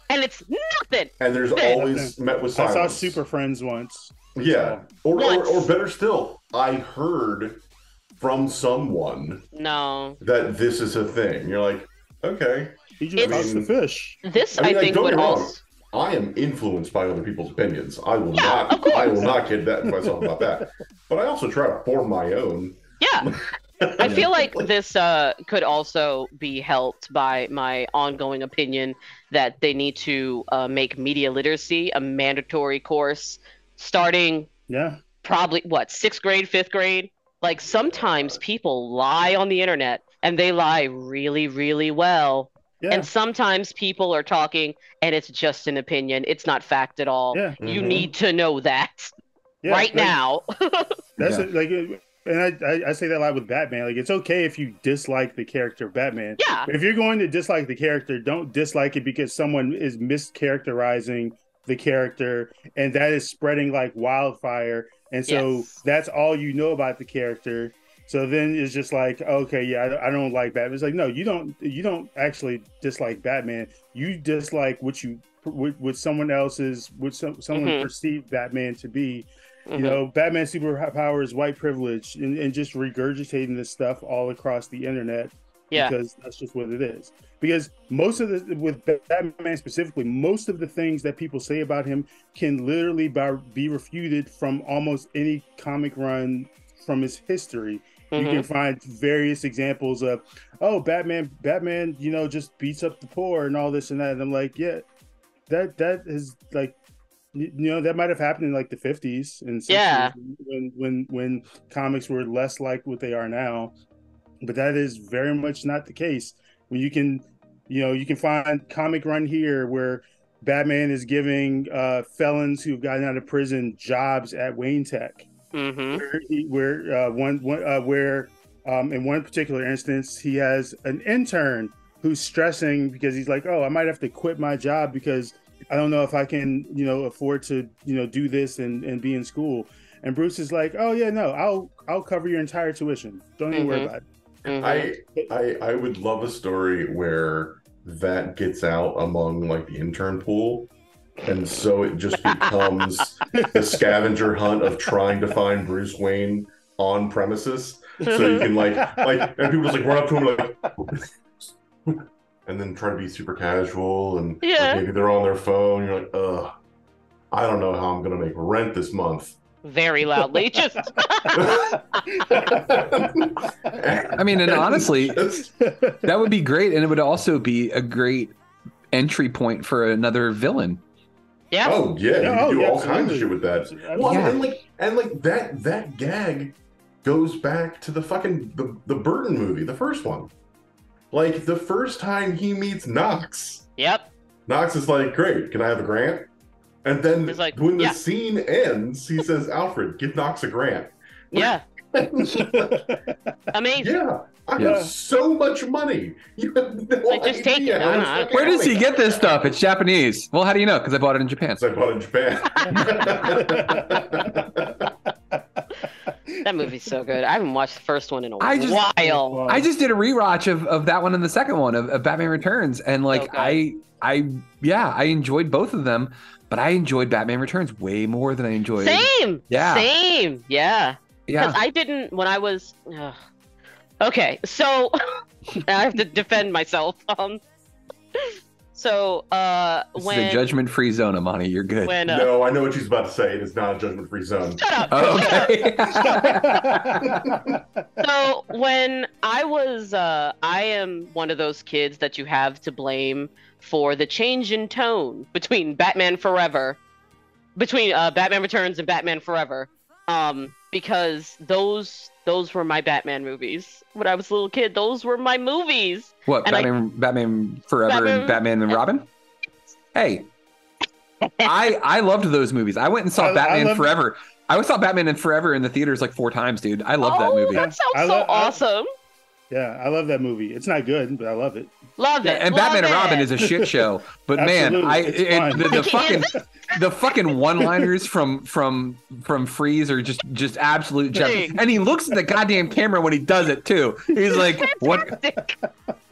[SPEAKER 3] and it's nothing.
[SPEAKER 5] And there's
[SPEAKER 3] Then-
[SPEAKER 5] always met with silence.
[SPEAKER 6] I saw Super Friends once.
[SPEAKER 5] Yeah, or, or
[SPEAKER 3] Once.
[SPEAKER 5] or better still, I heard from someone
[SPEAKER 3] No.
[SPEAKER 5] that this is a thing. You're like, okay.
[SPEAKER 6] He just
[SPEAKER 3] It's-
[SPEAKER 6] lost the fish.
[SPEAKER 3] This I,
[SPEAKER 5] I mean, like,
[SPEAKER 3] think
[SPEAKER 5] don't
[SPEAKER 3] would
[SPEAKER 5] get wrong.
[SPEAKER 3] also
[SPEAKER 5] I am influenced by other people's opinions. I will
[SPEAKER 3] Yeah,
[SPEAKER 5] not. I will not kid that myself about that. But I also try to form my own.
[SPEAKER 3] Yeah. I feel like this uh, could also be helped by my ongoing opinion that they need to uh, make media literacy a mandatory course starting
[SPEAKER 6] Yeah.
[SPEAKER 3] probably what sixth grade, fifth grade. Like sometimes people lie on the internet and they lie really, really well.
[SPEAKER 6] Yeah.
[SPEAKER 3] And sometimes people are talking and it's just an opinion. It's not fact at all.
[SPEAKER 6] Yeah.
[SPEAKER 3] You
[SPEAKER 5] Mhm.
[SPEAKER 3] need to know that
[SPEAKER 6] Yeah,
[SPEAKER 3] right
[SPEAKER 6] like-
[SPEAKER 3] now.
[SPEAKER 6] That's
[SPEAKER 4] Yeah.
[SPEAKER 6] it, like, and I, I I say that a lot with Batman. Like, it's okay if you dislike the character of Batman.
[SPEAKER 3] Yeah.
[SPEAKER 6] If you're going to dislike the character, don't dislike it because someone is mischaracterizing the character, and that is spreading like wildfire. And so
[SPEAKER 3] Yes.
[SPEAKER 6] that's all you know about the character. So then it's just like, okay, yeah, I, I don't like Batman. It's like, no, you don't. You don't actually dislike Batman. You dislike what you what, what someone else's what some, someone
[SPEAKER 3] Mhm.
[SPEAKER 6] perceived Batman to be
[SPEAKER 3] Mhm.
[SPEAKER 6] you know batman's superpower is white privilege and, and just regurgitating this stuff all across the internet
[SPEAKER 3] Yeah.
[SPEAKER 6] because that's just what it is because most of the with batman specifically most of the things that people say about him can literally by, be refuted from almost any comic run from his history you
[SPEAKER 3] Mhm.
[SPEAKER 6] can find various examples of oh batman batman you know just beats up the poor and all this and that and i'm like yeah that that is like you know that might have happened in like the 50s and 60s
[SPEAKER 3] Yeah.
[SPEAKER 6] when when when comics were less like what they are now but that is very much not the case when you can you know you can find comic run here where batman is giving uh felons who've gotten out of prison jobs at wayne tech
[SPEAKER 3] Mm-hmm.
[SPEAKER 6] where, he, where uh, one, one uh, where um, in one particular instance he has an intern who's stressing because he's like, oh, I might have to quit my job because I don't know if I can, you know, afford to, you know, do this and, and be in school. And Bruce is like, oh yeah, no, I'll I'll cover your entire tuition. Don't even worry
[SPEAKER 3] Mhm.
[SPEAKER 6] about it.
[SPEAKER 3] Mm-hmm.
[SPEAKER 5] I, I I would love a story where that gets out among like the intern pool. And so it just becomes the scavenger hunt of trying to find Bruce Wayne on premises. So you can like like and people just like run up to him like and then try to be super casual and like,
[SPEAKER 3] Yeah.
[SPEAKER 5] maybe they're on their phone. You're like, ugh, I don't know how I'm gonna make rent this month.
[SPEAKER 3] Very loudly. Just
[SPEAKER 4] I mean, and honestly, that would be great, and it would also be a great entry point for another villain.
[SPEAKER 3] yeah.
[SPEAKER 5] Oh yeah,
[SPEAKER 6] Yeah,
[SPEAKER 5] you
[SPEAKER 6] oh,
[SPEAKER 5] can do
[SPEAKER 6] yeah,
[SPEAKER 5] all kinds of shit with that. Well,
[SPEAKER 4] Yeah.
[SPEAKER 5] and like and like that that gag goes back to the fucking the, the Burton movie, the first one. Like the first time he meets Knox,
[SPEAKER 3] Yep.
[SPEAKER 5] Knox is like, "Great, can I have a grant?" And then
[SPEAKER 3] He's like,
[SPEAKER 5] when the
[SPEAKER 3] "Yeah."
[SPEAKER 5] scene ends, he says, "Alfred, give Knox a grant."
[SPEAKER 3] Yeah. Amazing.
[SPEAKER 5] Yeah, I
[SPEAKER 4] Yeah.
[SPEAKER 5] have so much money. You have no
[SPEAKER 3] Like, just take it.
[SPEAKER 5] how
[SPEAKER 3] I know.
[SPEAKER 4] Where does he get this stuff? It's Japanese. Well, how do you know? Because I bought it in Japan.
[SPEAKER 5] I bought it in Japan.
[SPEAKER 3] That movie's so good. I haven't watched the first one in a
[SPEAKER 4] I just-
[SPEAKER 3] while.
[SPEAKER 4] I just did a rewatch of, of that one and the second one of, of Batman Returns, and like
[SPEAKER 3] Okay.
[SPEAKER 4] I I yeah I enjoyed both of them, but I enjoyed Batman Returns way more than I enjoyed.
[SPEAKER 3] Same.
[SPEAKER 4] Yeah.
[SPEAKER 3] Same. Yeah.
[SPEAKER 4] Yeah.
[SPEAKER 3] Because I didn't when I was. ugh. Okay, so I have to defend myself. Um. So uh,
[SPEAKER 4] This
[SPEAKER 3] when
[SPEAKER 4] is a judgment free zone, Amani. You're good.
[SPEAKER 3] when uh,
[SPEAKER 5] no, I know what she's about to say. It is not a judgment-free zone.
[SPEAKER 3] shut up.
[SPEAKER 4] Oh, okay.
[SPEAKER 3] so when I was, uh, I am one of those kids that you have to blame for the change in tone between Batman Forever, between uh, Batman Returns and Batman Forever, um, because those those were my Batman movies when I was a little kid. Those were my movies.
[SPEAKER 4] what
[SPEAKER 3] And I-
[SPEAKER 4] Batman Batman Forever
[SPEAKER 3] Batman-
[SPEAKER 4] and Batman and Robin? Hey, I I loved those movies. I went and saw
[SPEAKER 6] I- I
[SPEAKER 4] Batman
[SPEAKER 6] loved-
[SPEAKER 4] Forever. I saw Batman and Forever in the theaters like four times, dude. I love that
[SPEAKER 3] oh,
[SPEAKER 4] movie.
[SPEAKER 3] that sounds
[SPEAKER 6] I
[SPEAKER 3] so
[SPEAKER 6] lo- I-
[SPEAKER 3] awesome.
[SPEAKER 6] Yeah, I love that movie. It's not good, but I love it.
[SPEAKER 3] Love
[SPEAKER 4] Yeah,
[SPEAKER 3] it.
[SPEAKER 4] and
[SPEAKER 3] love
[SPEAKER 4] Batman and. Robin is a shit show. But man, I it, the, the fucking the fucking one-liners from from from Freeze are just just absolute gems. And he looks at the goddamn camera when he does it too. He's like, "What?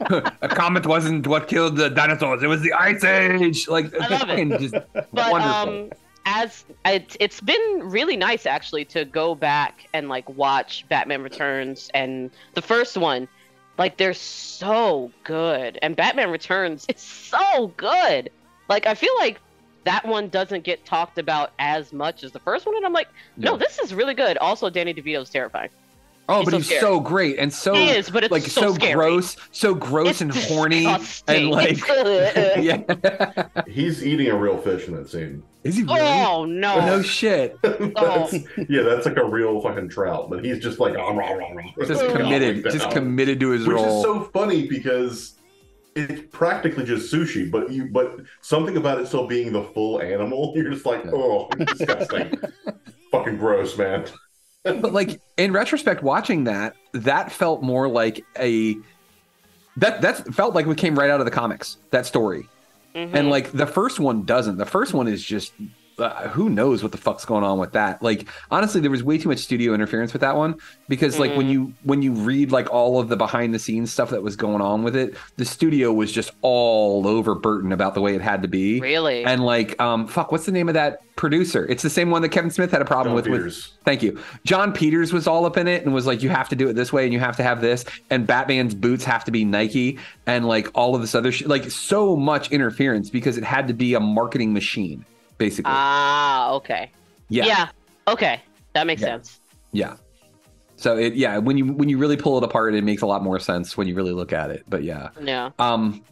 [SPEAKER 4] A comet wasn't what killed the dinosaurs. It was the ice age." Like,
[SPEAKER 3] I love it.
[SPEAKER 4] just
[SPEAKER 3] But
[SPEAKER 4] wonderful.
[SPEAKER 3] um, as it, it's been really nice actually to go back and like watch Batman Returns and the first one. Like they're so good, and Batman Returns is so good. Like I feel like that one doesn't get talked about as much as the first one, and I'm like, no,
[SPEAKER 4] Yeah.
[SPEAKER 3] this is really good. Also, Danny DeVito's terrifying.
[SPEAKER 4] Oh,
[SPEAKER 3] He's
[SPEAKER 4] but
[SPEAKER 3] so
[SPEAKER 4] he's
[SPEAKER 3] scary.
[SPEAKER 4] so great and so
[SPEAKER 3] He is, but it's
[SPEAKER 4] like
[SPEAKER 3] so scary.
[SPEAKER 4] gross, so gross
[SPEAKER 3] It's
[SPEAKER 4] and horny
[SPEAKER 3] disgusting.
[SPEAKER 4] and like yeah.
[SPEAKER 5] He's eating a real fish in that scene.
[SPEAKER 4] Is he really?
[SPEAKER 3] Oh no!
[SPEAKER 4] no shit.
[SPEAKER 3] Oh.
[SPEAKER 5] That's, yeah, that's like a real fucking trout, but he's just like "Ah, rah, rah, rah,"
[SPEAKER 4] Just committed,
[SPEAKER 5] that.
[SPEAKER 4] just committed to his
[SPEAKER 5] which
[SPEAKER 4] role.
[SPEAKER 5] is so funny because it's practically just sushi, but you but something about it still being the full animal, you're just like, oh, disgusting, fucking gross, man.
[SPEAKER 4] but like in retrospect watching that that felt more like a that that felt like it came right out of the comics that story
[SPEAKER 3] Mhm.
[SPEAKER 4] and like the first one doesn't the first one is just uh, who knows what the fuck's going on with that like honestly there was way too much studio interference with that one because like when
[SPEAKER 3] Mhm.
[SPEAKER 4] you when you read like all of the behind the scenes stuff that was going on with it the studio was just all over burton about the way it had to be
[SPEAKER 3] Really?
[SPEAKER 4] and like um fuck what's the name of that producer it's the same one that kevin smith had a problem
[SPEAKER 5] Jon
[SPEAKER 4] with with
[SPEAKER 5] Peters.
[SPEAKER 4] Thank you. Jon Peters was all up in it and was like, you have to do it this way and you have to have this. And Batman's boots have to be Nike and like all of this other shit. Like so much interference because it had to be a marketing machine, basically.
[SPEAKER 3] Ah, okay.
[SPEAKER 4] yeah.
[SPEAKER 3] Yeah. Okay. That makes
[SPEAKER 4] Yeah.
[SPEAKER 3] sense.
[SPEAKER 4] Yeah. So it yeah, when you when you really pull it apart, it makes a lot more sense when you really look at it. But yeah.
[SPEAKER 3] Yeah.
[SPEAKER 4] Um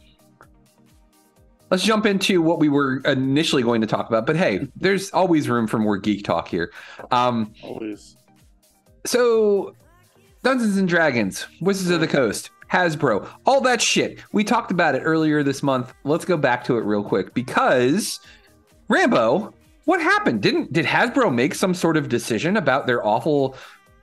[SPEAKER 4] let's jump into what we were initially going to talk about. But hey, there's always room for more geek talk here. Um
[SPEAKER 6] Always.
[SPEAKER 4] So, Dungeons and Dragons, Wizards of the Coast, Hasbro, all that shit. We talked about it earlier this month. Let's go back to it real quick because Rambo, what happened? Didn't did Hasbro make some sort of decision about their awful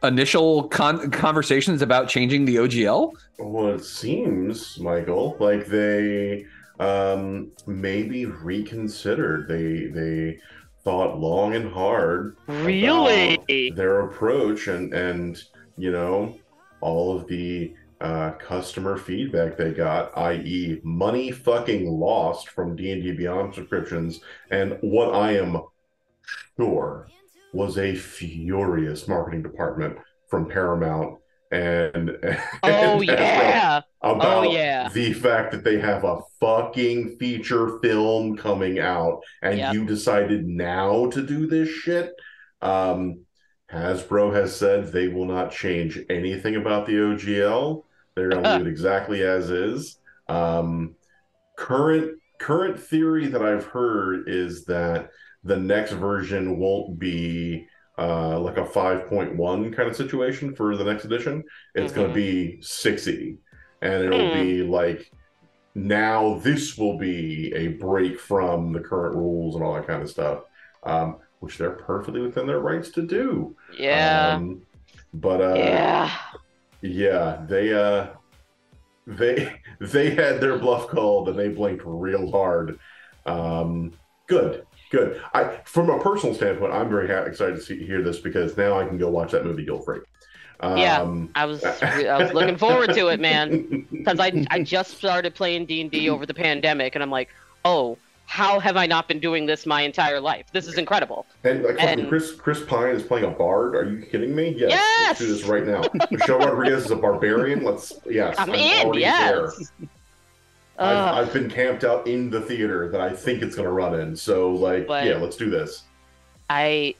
[SPEAKER 4] initial con- conversations about changing the OGL?
[SPEAKER 5] Well, it seems, Michael, like they um, maybe reconsidered. They they thought long and hard
[SPEAKER 3] Really?
[SPEAKER 5] about their approach and and you know all of the uh, customer feedback they got, i.e., money fucking lost from D and D Beyond subscriptions, and what I am sure was a furious marketing department from Paramount and, and
[SPEAKER 3] Oh yeah.
[SPEAKER 5] about
[SPEAKER 3] Oh, yeah.
[SPEAKER 5] the fact that they have a fucking feature film coming out and
[SPEAKER 3] Yep.
[SPEAKER 5] you decided now to do this shit. Um, Hasbro has said they will not change anything about the OGL. They're going to leave it exactly as is. Um, current current theory that I've heard is that the next version won't be uh, like a 5.1 kind of situation for the next edition. It's going to be 6e, and it'll
[SPEAKER 3] Hmm.
[SPEAKER 5] be like now this will be a break from the current rules and all that kind of stuff, um, which they're perfectly within their rights to do.
[SPEAKER 3] Yeah.
[SPEAKER 5] Um, but uh,
[SPEAKER 3] yeah.
[SPEAKER 5] Yeah, they uh they they had their bluff called and they blinked real hard. Um good. Good. I from a personal standpoint, I'm very ha- excited to see, hear this because now I can go watch that movie guilt free.
[SPEAKER 3] Yeah,
[SPEAKER 5] Um,
[SPEAKER 3] I was I was looking forward to it, man, because I I just started playing D and D over the pandemic, and I'm like, oh, how have I not been doing this my entire life? This is incredible.
[SPEAKER 5] And like
[SPEAKER 3] And-
[SPEAKER 5] Chris Chris Pine is playing a bard. Are you kidding me? Yes.
[SPEAKER 3] Yes!
[SPEAKER 5] Let's do this right now. Michelle Rodriguez is a barbarian. Let's yes.
[SPEAKER 3] I'm in,
[SPEAKER 5] already
[SPEAKER 3] yes.
[SPEAKER 5] I've, I've been camped out in the theater that I think it's gonna run in. So like,
[SPEAKER 3] But-
[SPEAKER 5] yeah, let's do this.
[SPEAKER 3] I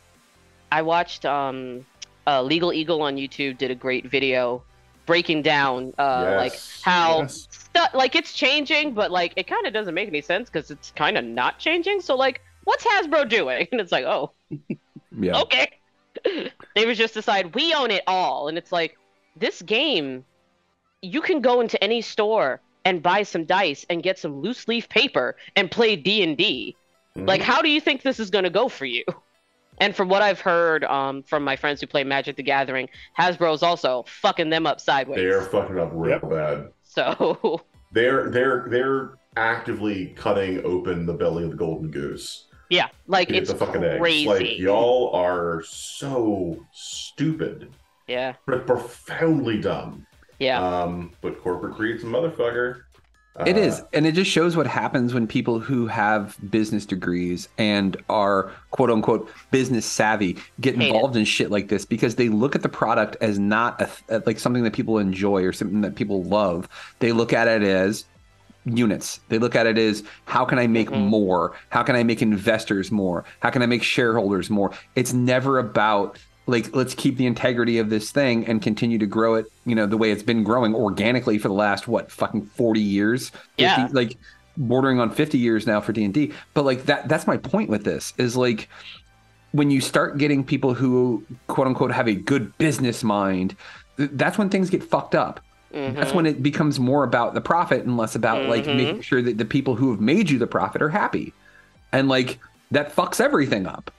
[SPEAKER 3] I watched um uh, Legal Eagle on YouTube did a great video breaking down uh like how
[SPEAKER 6] Yes.
[SPEAKER 3] Stu- like it's changing but like it kind of doesn't make any sense because it's kind of not changing so like what's Hasbro doing and it's like oh
[SPEAKER 4] Yeah.
[SPEAKER 3] okay they was just decide we own it all and it's like this game you can go into any store and buy some dice and get some loose leaf paper and play D&D
[SPEAKER 5] Mm-hmm.
[SPEAKER 3] like how do you think this is going to go for you And from what I've heard um, from my friends who play Magic the Gathering, Hasbro's also fucking them up sideways.
[SPEAKER 5] They are fucking up real bad.
[SPEAKER 3] So
[SPEAKER 5] They're they're they're actively cutting open the belly of the golden goose.
[SPEAKER 3] yeah, like it's
[SPEAKER 5] the fucking
[SPEAKER 3] crazy.
[SPEAKER 5] eggs. Like y'all are so stupid,
[SPEAKER 3] yeah,
[SPEAKER 5] but profoundly dumb.
[SPEAKER 3] yeah.
[SPEAKER 5] Um, but corporate greed's a motherfucker.
[SPEAKER 4] It
[SPEAKER 5] Uh,
[SPEAKER 4] is, and it just shows what happens when people who have business degrees and are quote unquote business savvy get
[SPEAKER 3] Hate it.
[SPEAKER 4] involved in shit like this because they look at the product as not a, th- like something that people enjoy or something that people love. They look at it as units. They look at it as how can I make
[SPEAKER 3] Mm-hmm.
[SPEAKER 4] more? How can I make investors more? How can I make shareholders more? It's never about like let's keep the integrity of this thing and continue to grow it, you know, the way it's been growing organically for the last what fucking 40 years. 50,
[SPEAKER 3] Yeah.
[SPEAKER 4] like bordering on 50 years now for D&D. But like that that's my point with this is like when you start getting people who quote unquote have a good business mind, th- that's when things get fucked up. That's
[SPEAKER 3] Mhm.
[SPEAKER 4] when it becomes more about the profit and less about like
[SPEAKER 3] Mhm.
[SPEAKER 4] making sure that the people who have made you the profit are happy. And like that fucks everything up.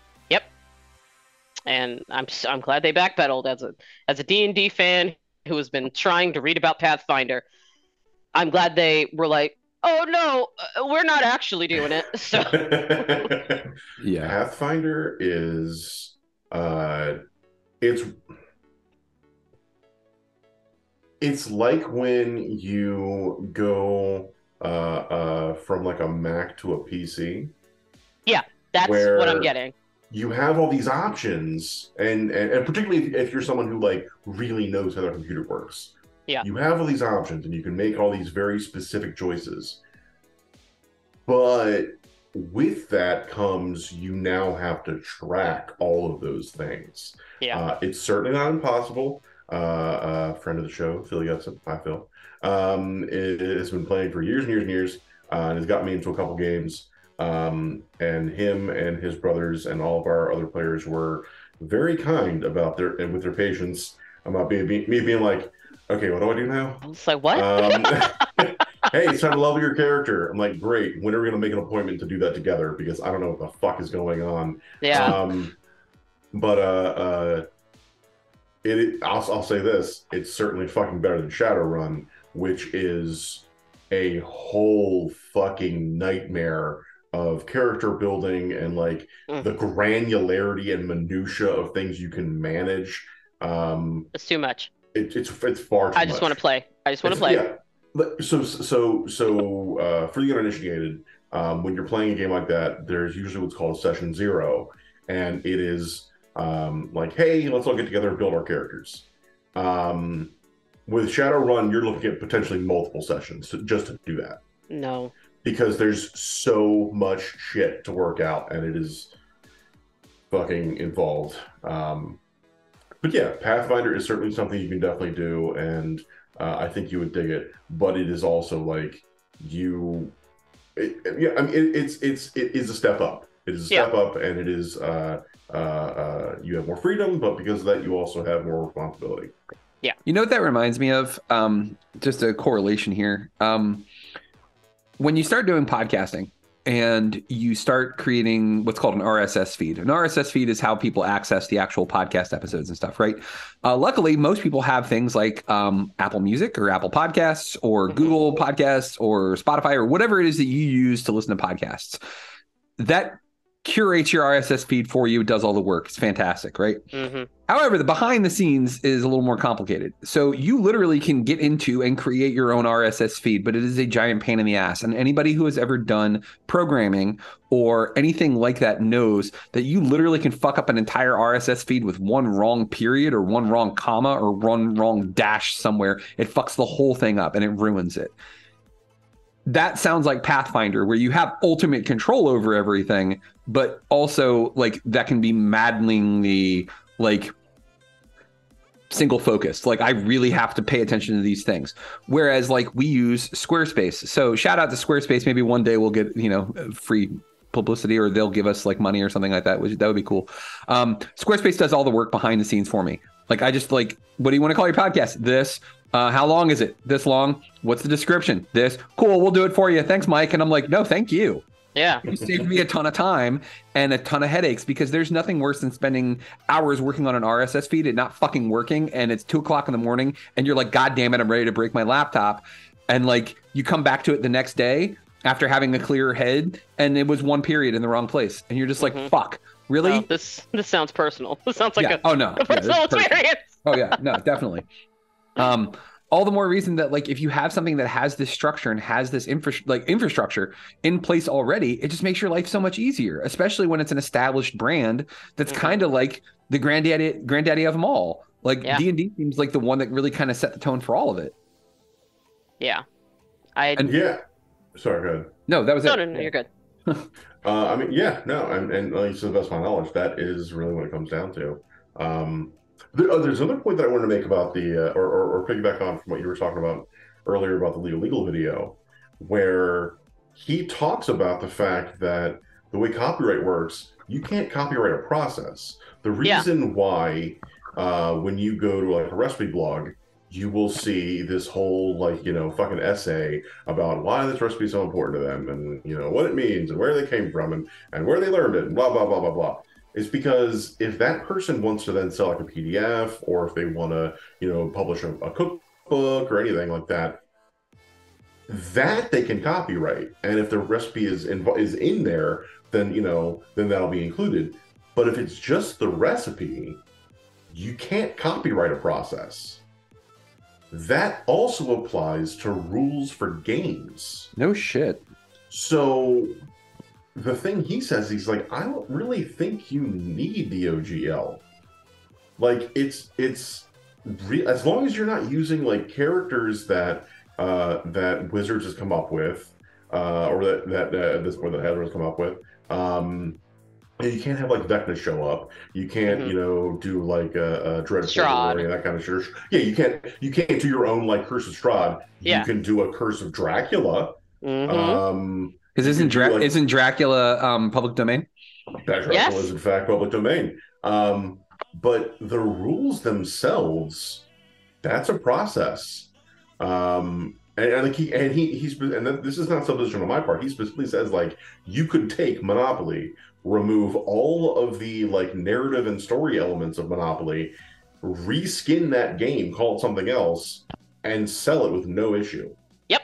[SPEAKER 3] Yep. And I'm s- I'm glad they backpedaled as a as a D&D fan who has been trying to read about Pathfinder. I'm glad they were like, "Oh no, uh, we're not actually doing it." So
[SPEAKER 4] Yeah.
[SPEAKER 5] Pathfinder is uh it's it's like when you go uh uh from like a Mac to a PC.
[SPEAKER 3] yeah, that's what I'm getting.
[SPEAKER 5] You have all these options and and, and particularly if, you're someone who like really knows how their computer works.
[SPEAKER 3] Yeah.
[SPEAKER 5] You have all these options and you can make all these very specific choices. But with that comes you now have to track all of those things.
[SPEAKER 3] Yeah.
[SPEAKER 5] Uh, it's certainly not impossible. Uh, uh, friend of the show, Phil Gutson, hi Phil, um, it, has been playing for years and years and years, uh, and has got me into a couple games. Um, and him and his brothers and all of our other players were very kind about their and with their patience about being, being me being like, okay, what do I do now?
[SPEAKER 3] It's like what?
[SPEAKER 5] Um, hey, it's time to level your character. I'm like, great. When are we going to make an appointment to do that together? Because I don't know what the fuck is going on.
[SPEAKER 3] Yeah.
[SPEAKER 5] Um, but uh, uh, it, it I'll, I'll say this: it's certainly fucking better than Shadowrun, which is a whole fucking nightmare of character building and like
[SPEAKER 3] Mm.
[SPEAKER 5] the granularity and minutia of things you can manage. Um,
[SPEAKER 3] it's too much.
[SPEAKER 5] it, it's it's far too
[SPEAKER 3] I just
[SPEAKER 5] much.
[SPEAKER 3] want to play. I just want to play.
[SPEAKER 5] Yeah. So so so uh, for the uninitiated, um, when you're playing a game like that, there's usually what's called session zero, and it is um, like, hey, let's all get together and build our characters. Um, with Shadowrun, you're looking at potentially multiple sessions to, just to do that
[SPEAKER 3] No.
[SPEAKER 5] Because there's so much shit to work out, and it is fucking involved. Um, but yeah, Pathfinder is certainly something you can definitely do, and uh, I think you would dig it. But it is also like you, it, yeah, I mean, it, it's it's it is a step up. It is a step up, and it is uh, uh, uh, you have more freedom, but because of that, you also have more responsibility.
[SPEAKER 4] Yeah, you know what that reminds me of? Um, just a correlation here. Um, when you start doing podcasting and you start creating what's called an RSS feed, an RSS feed is how people access the actual podcast episodes and stuff, right? Uh, luckily, most people have things like um, Apple Music or Apple Podcasts or Google Podcasts or Spotify or whatever it is that you use to listen to podcasts. That curates your RSS feed for you, does all the work. It's fantastic, right?
[SPEAKER 3] hmm
[SPEAKER 4] However, the behind the scenes is a little more complicated. So you literally can get into and create your own RSS feed, but it is a giant pain in the ass. And anybody who has ever done programming or anything like that knows that you literally can fuck up an entire RSS feed with one wrong period or one wrong comma or one wrong dash somewhere. It fucks the whole thing up and it ruins it. That sounds like Pathfinder, where you have ultimate control over everything, but also like that can be maddeningly like single focused. Like I really have to pay attention to these things. Whereas like we use Squarespace. So shout out to Squarespace. Maybe one day we'll get, you know, free publicity or they'll give us like money or something like that, which that would be cool. Um, Squarespace does all the work behind the scenes for me. Like I just like, what do you want to call your podcast? This. Uh, how long is it? This long? What's the description? This. Cool. We'll do it for you. Thanks, Mike. And I'm like, no, thank you.
[SPEAKER 3] Yeah.
[SPEAKER 4] You saved me a ton of time and a ton of headaches because there's nothing worse than spending hours working on an RSS feed and not fucking working. And it's two o'clock in the morning and you're like, God damn it, I'm ready to break my laptop. And like you come back to it the next day after having a clearer head and it was one period in the wrong place. And you're just like, fuck, really?
[SPEAKER 3] This this sounds personal. This sounds like
[SPEAKER 4] Yeah.
[SPEAKER 3] a,
[SPEAKER 4] Oh, no.
[SPEAKER 3] a
[SPEAKER 4] Yeah, this
[SPEAKER 3] personal
[SPEAKER 4] personal.
[SPEAKER 3] experience.
[SPEAKER 4] oh yeah no definitely um all the more reason that like if you have something that has this structure and has this infra- like infrastructure in place already it just makes your life so much easier especially when it's an established brand that's
[SPEAKER 3] Mm-hmm.
[SPEAKER 4] kind of like the granddaddy granddaddy of them all like
[SPEAKER 3] Yeah.
[SPEAKER 4] d&d seems like the one that really kind of set the tone for all of it
[SPEAKER 3] Yeah. I
[SPEAKER 5] yeah. Sorry, go ahead.
[SPEAKER 4] no that was
[SPEAKER 3] no,
[SPEAKER 4] it
[SPEAKER 3] no, no, you're good.
[SPEAKER 5] Uh, I mean, yeah, no, and, and at least to the best of my knowledge, that is really what it comes down to. Um, there, oh, there's another point that I wanted to make about the, uh, or, or, or piggyback on from what you were talking about earlier about the legal legal video, where he talks about the fact that the way copyright works, you can't copyright a process. The
[SPEAKER 3] Yeah.
[SPEAKER 5] reason why, uh, when you go to like a recipe blog, you will see this whole like you know fucking essay about why this recipe is so important to them and you know what it means and where they came from and and where they learned it and blah blah blah blah blah. It's because if that person wants to then sell like a pdf or if they want to you know publish a, a cookbook or anything like that that they can copyright. And if the recipe is in, is in there then you know then that'll be included. But if it's just the recipe you can't copyright a process that also applies to rules for games.
[SPEAKER 4] no shit
[SPEAKER 5] So the thing he says, he's like, I don't really think you need the OGL. Like it's it's re- as long as you're not using like characters that uh that Wizards has come up with, uh, or that that uh, this or that Hasbro's come up with. Um, you can't have like Vecna show up. You can't,
[SPEAKER 3] Mhm.
[SPEAKER 5] you know, do like a, a Dreadful
[SPEAKER 3] Strahd.
[SPEAKER 5] or that kind of shit. Yeah, you can't. You can't do your own like Curse of Strahd.
[SPEAKER 3] Yeah.
[SPEAKER 5] You can do a Curse of Dracula.
[SPEAKER 3] Mhm.
[SPEAKER 5] Um,
[SPEAKER 4] because isn't Dra-
[SPEAKER 5] like-
[SPEAKER 4] isn't dracula um public domain
[SPEAKER 5] that Dracula
[SPEAKER 3] Yes.
[SPEAKER 5] is in fact public domain. Um, but the rules themselves, that's a process. Um, and, and like he and he he's and this is not supposition on my part. He specifically says like you could take Monopoly, remove all of the like narrative and story elements of Monopoly, reskin that game, call it something else, and sell it with no issue.
[SPEAKER 3] Yep.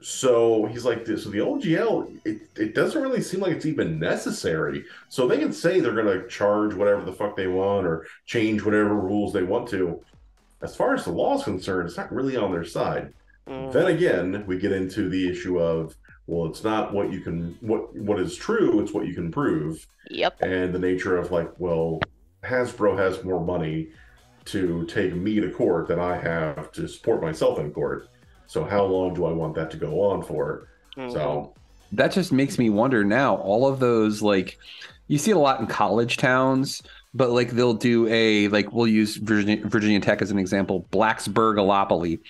[SPEAKER 5] So he's like, so the OGL, it, it doesn't really seem like it's even necessary. So they can say they're going to charge whatever the fuck they want or change whatever rules they want to. As far as the law is concerned, it's not really on their side.
[SPEAKER 3] Mm.
[SPEAKER 5] Then again, we get into the issue of, well, it's not what you can, what what is true, it's what you can prove,
[SPEAKER 3] Yep.
[SPEAKER 5] and the nature of like, well, Hasbro has more money to take me to court than I have to support myself in court. So how long do I want that to go on for?
[SPEAKER 3] Mm-hmm.
[SPEAKER 5] So
[SPEAKER 4] that just makes me wonder now all of those like you see it a lot in college towns but like they'll do a like we'll use virginia, virginia tech as an example blacksburg blacksburgalopoly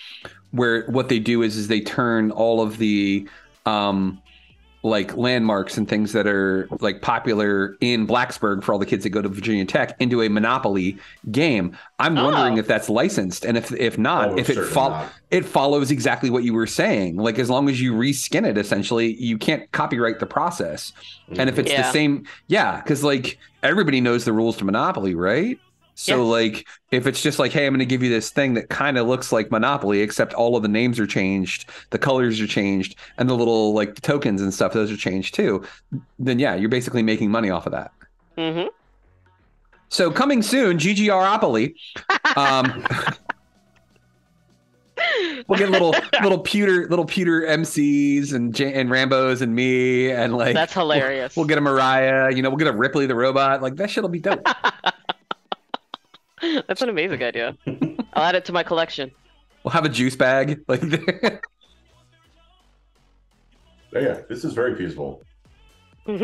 [SPEAKER 4] where what they do is is they turn all of the um like landmarks and things that are like popular in Blacksburg for all the kids that go to Virginia Tech into a Monopoly game. I'm wondering
[SPEAKER 3] Oh.
[SPEAKER 4] if that's licensed, and if if not,
[SPEAKER 5] Almost
[SPEAKER 4] if it
[SPEAKER 5] certainly
[SPEAKER 4] fol- it follows exactly what you were saying. Like as long as you reskin it, essentially, you can't copyright the process. And if it's the same, yeah, because like everybody knows the rules to Monopoly, right? So
[SPEAKER 3] Yeah.
[SPEAKER 4] like if it's just like, hey, I'm going to give you this thing that kind of looks like Monopoly, except all of the names are changed, the colors are changed, and the little like tokens and stuff those are changed too. Then yeah, you're basically making money off of that.
[SPEAKER 3] Mm-hmm.
[SPEAKER 4] So coming soon, GGRopoly. Um, we'll get little little pewter little pewter MCs and J- and Rambo's and me and like
[SPEAKER 3] That's hilarious.
[SPEAKER 4] We'll, we'll get a Mariah, you know, we'll get a Ripley the robot. Like that shit'll be dope.
[SPEAKER 3] That's an amazing idea. I'll add it to my collection.
[SPEAKER 4] we'll have a juice bag. Like
[SPEAKER 5] yeah, this is very feasible.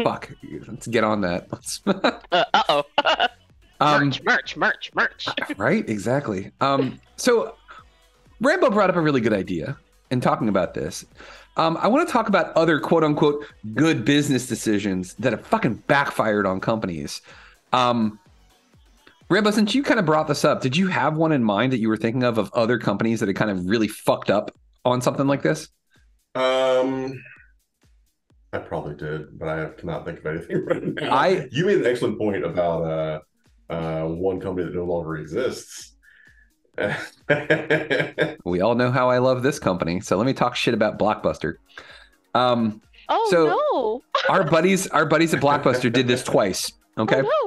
[SPEAKER 4] fuck. Let's get on that. Let's
[SPEAKER 3] Uh oh.
[SPEAKER 4] um
[SPEAKER 3] merch, merch, merch, merch.
[SPEAKER 4] right exactly um so rambo brought up a really good idea in talking about this um i want to talk about other quote unquote good business decisions that have fucking backfired on companies um rambo since you kind of brought this up did you have one in mind that you were thinking of of other companies that had kind of really fucked up on something like this
[SPEAKER 5] Um, I probably did, but I cannot think of anything right now.
[SPEAKER 4] I-
[SPEAKER 5] you made an excellent point about uh, uh, one company that no longer exists.
[SPEAKER 4] We all know how I love this company, so let me talk shit about Blockbuster. Um,
[SPEAKER 3] Oh
[SPEAKER 4] So-
[SPEAKER 3] no!
[SPEAKER 4] our buddies, our buddies at Blockbuster did this twice. Okay.
[SPEAKER 3] Oh, no.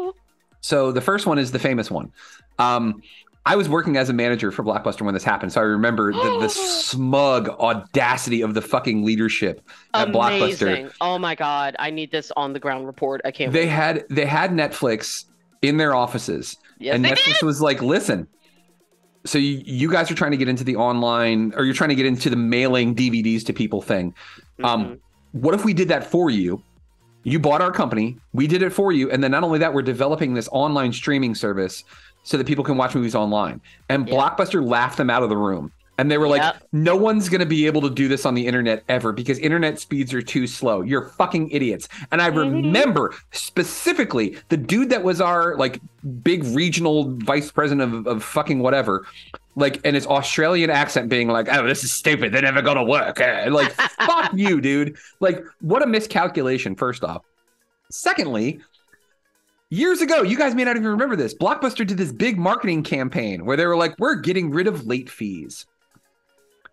[SPEAKER 4] So the first one is the famous one. Um, I was working as a manager for Blockbuster when this happened, so I remember the, the smug audacity of the fucking leadership at Blockbuster.
[SPEAKER 3] Oh my god, I need this on the ground report. I can't.
[SPEAKER 4] They
[SPEAKER 3] wait.
[SPEAKER 4] had they had Netflix in their offices,
[SPEAKER 3] Yes,
[SPEAKER 4] and Netflix
[SPEAKER 3] did!
[SPEAKER 4] was like, "Listen, so you, you guys are trying to get into the online, or you're trying to get into the mailing DVDs to people thing.
[SPEAKER 3] Mm-hmm.
[SPEAKER 4] Um, what if we did that for you? You bought our company, we did it for you, and then not only that, we're developing this online streaming service so that people can watch movies online." And Blockbuster laughed them out of the room. And they were like,
[SPEAKER 3] Yep.
[SPEAKER 4] no one's going to be able to do this on the internet ever because internet speeds are too slow. You're fucking idiots. And I
[SPEAKER 3] Mm-hmm.
[SPEAKER 4] remember specifically the dude that was our like big regional vice president of, of fucking whatever, like, and his Australian accent being like, oh, this is stupid. They're never going to work. Eh, Like, fuck you, dude. Like, what a miscalculation, first off. Secondly, years ago, you guys may not even remember this. Blockbuster did this big marketing campaign where they were like, we're getting rid of late fees.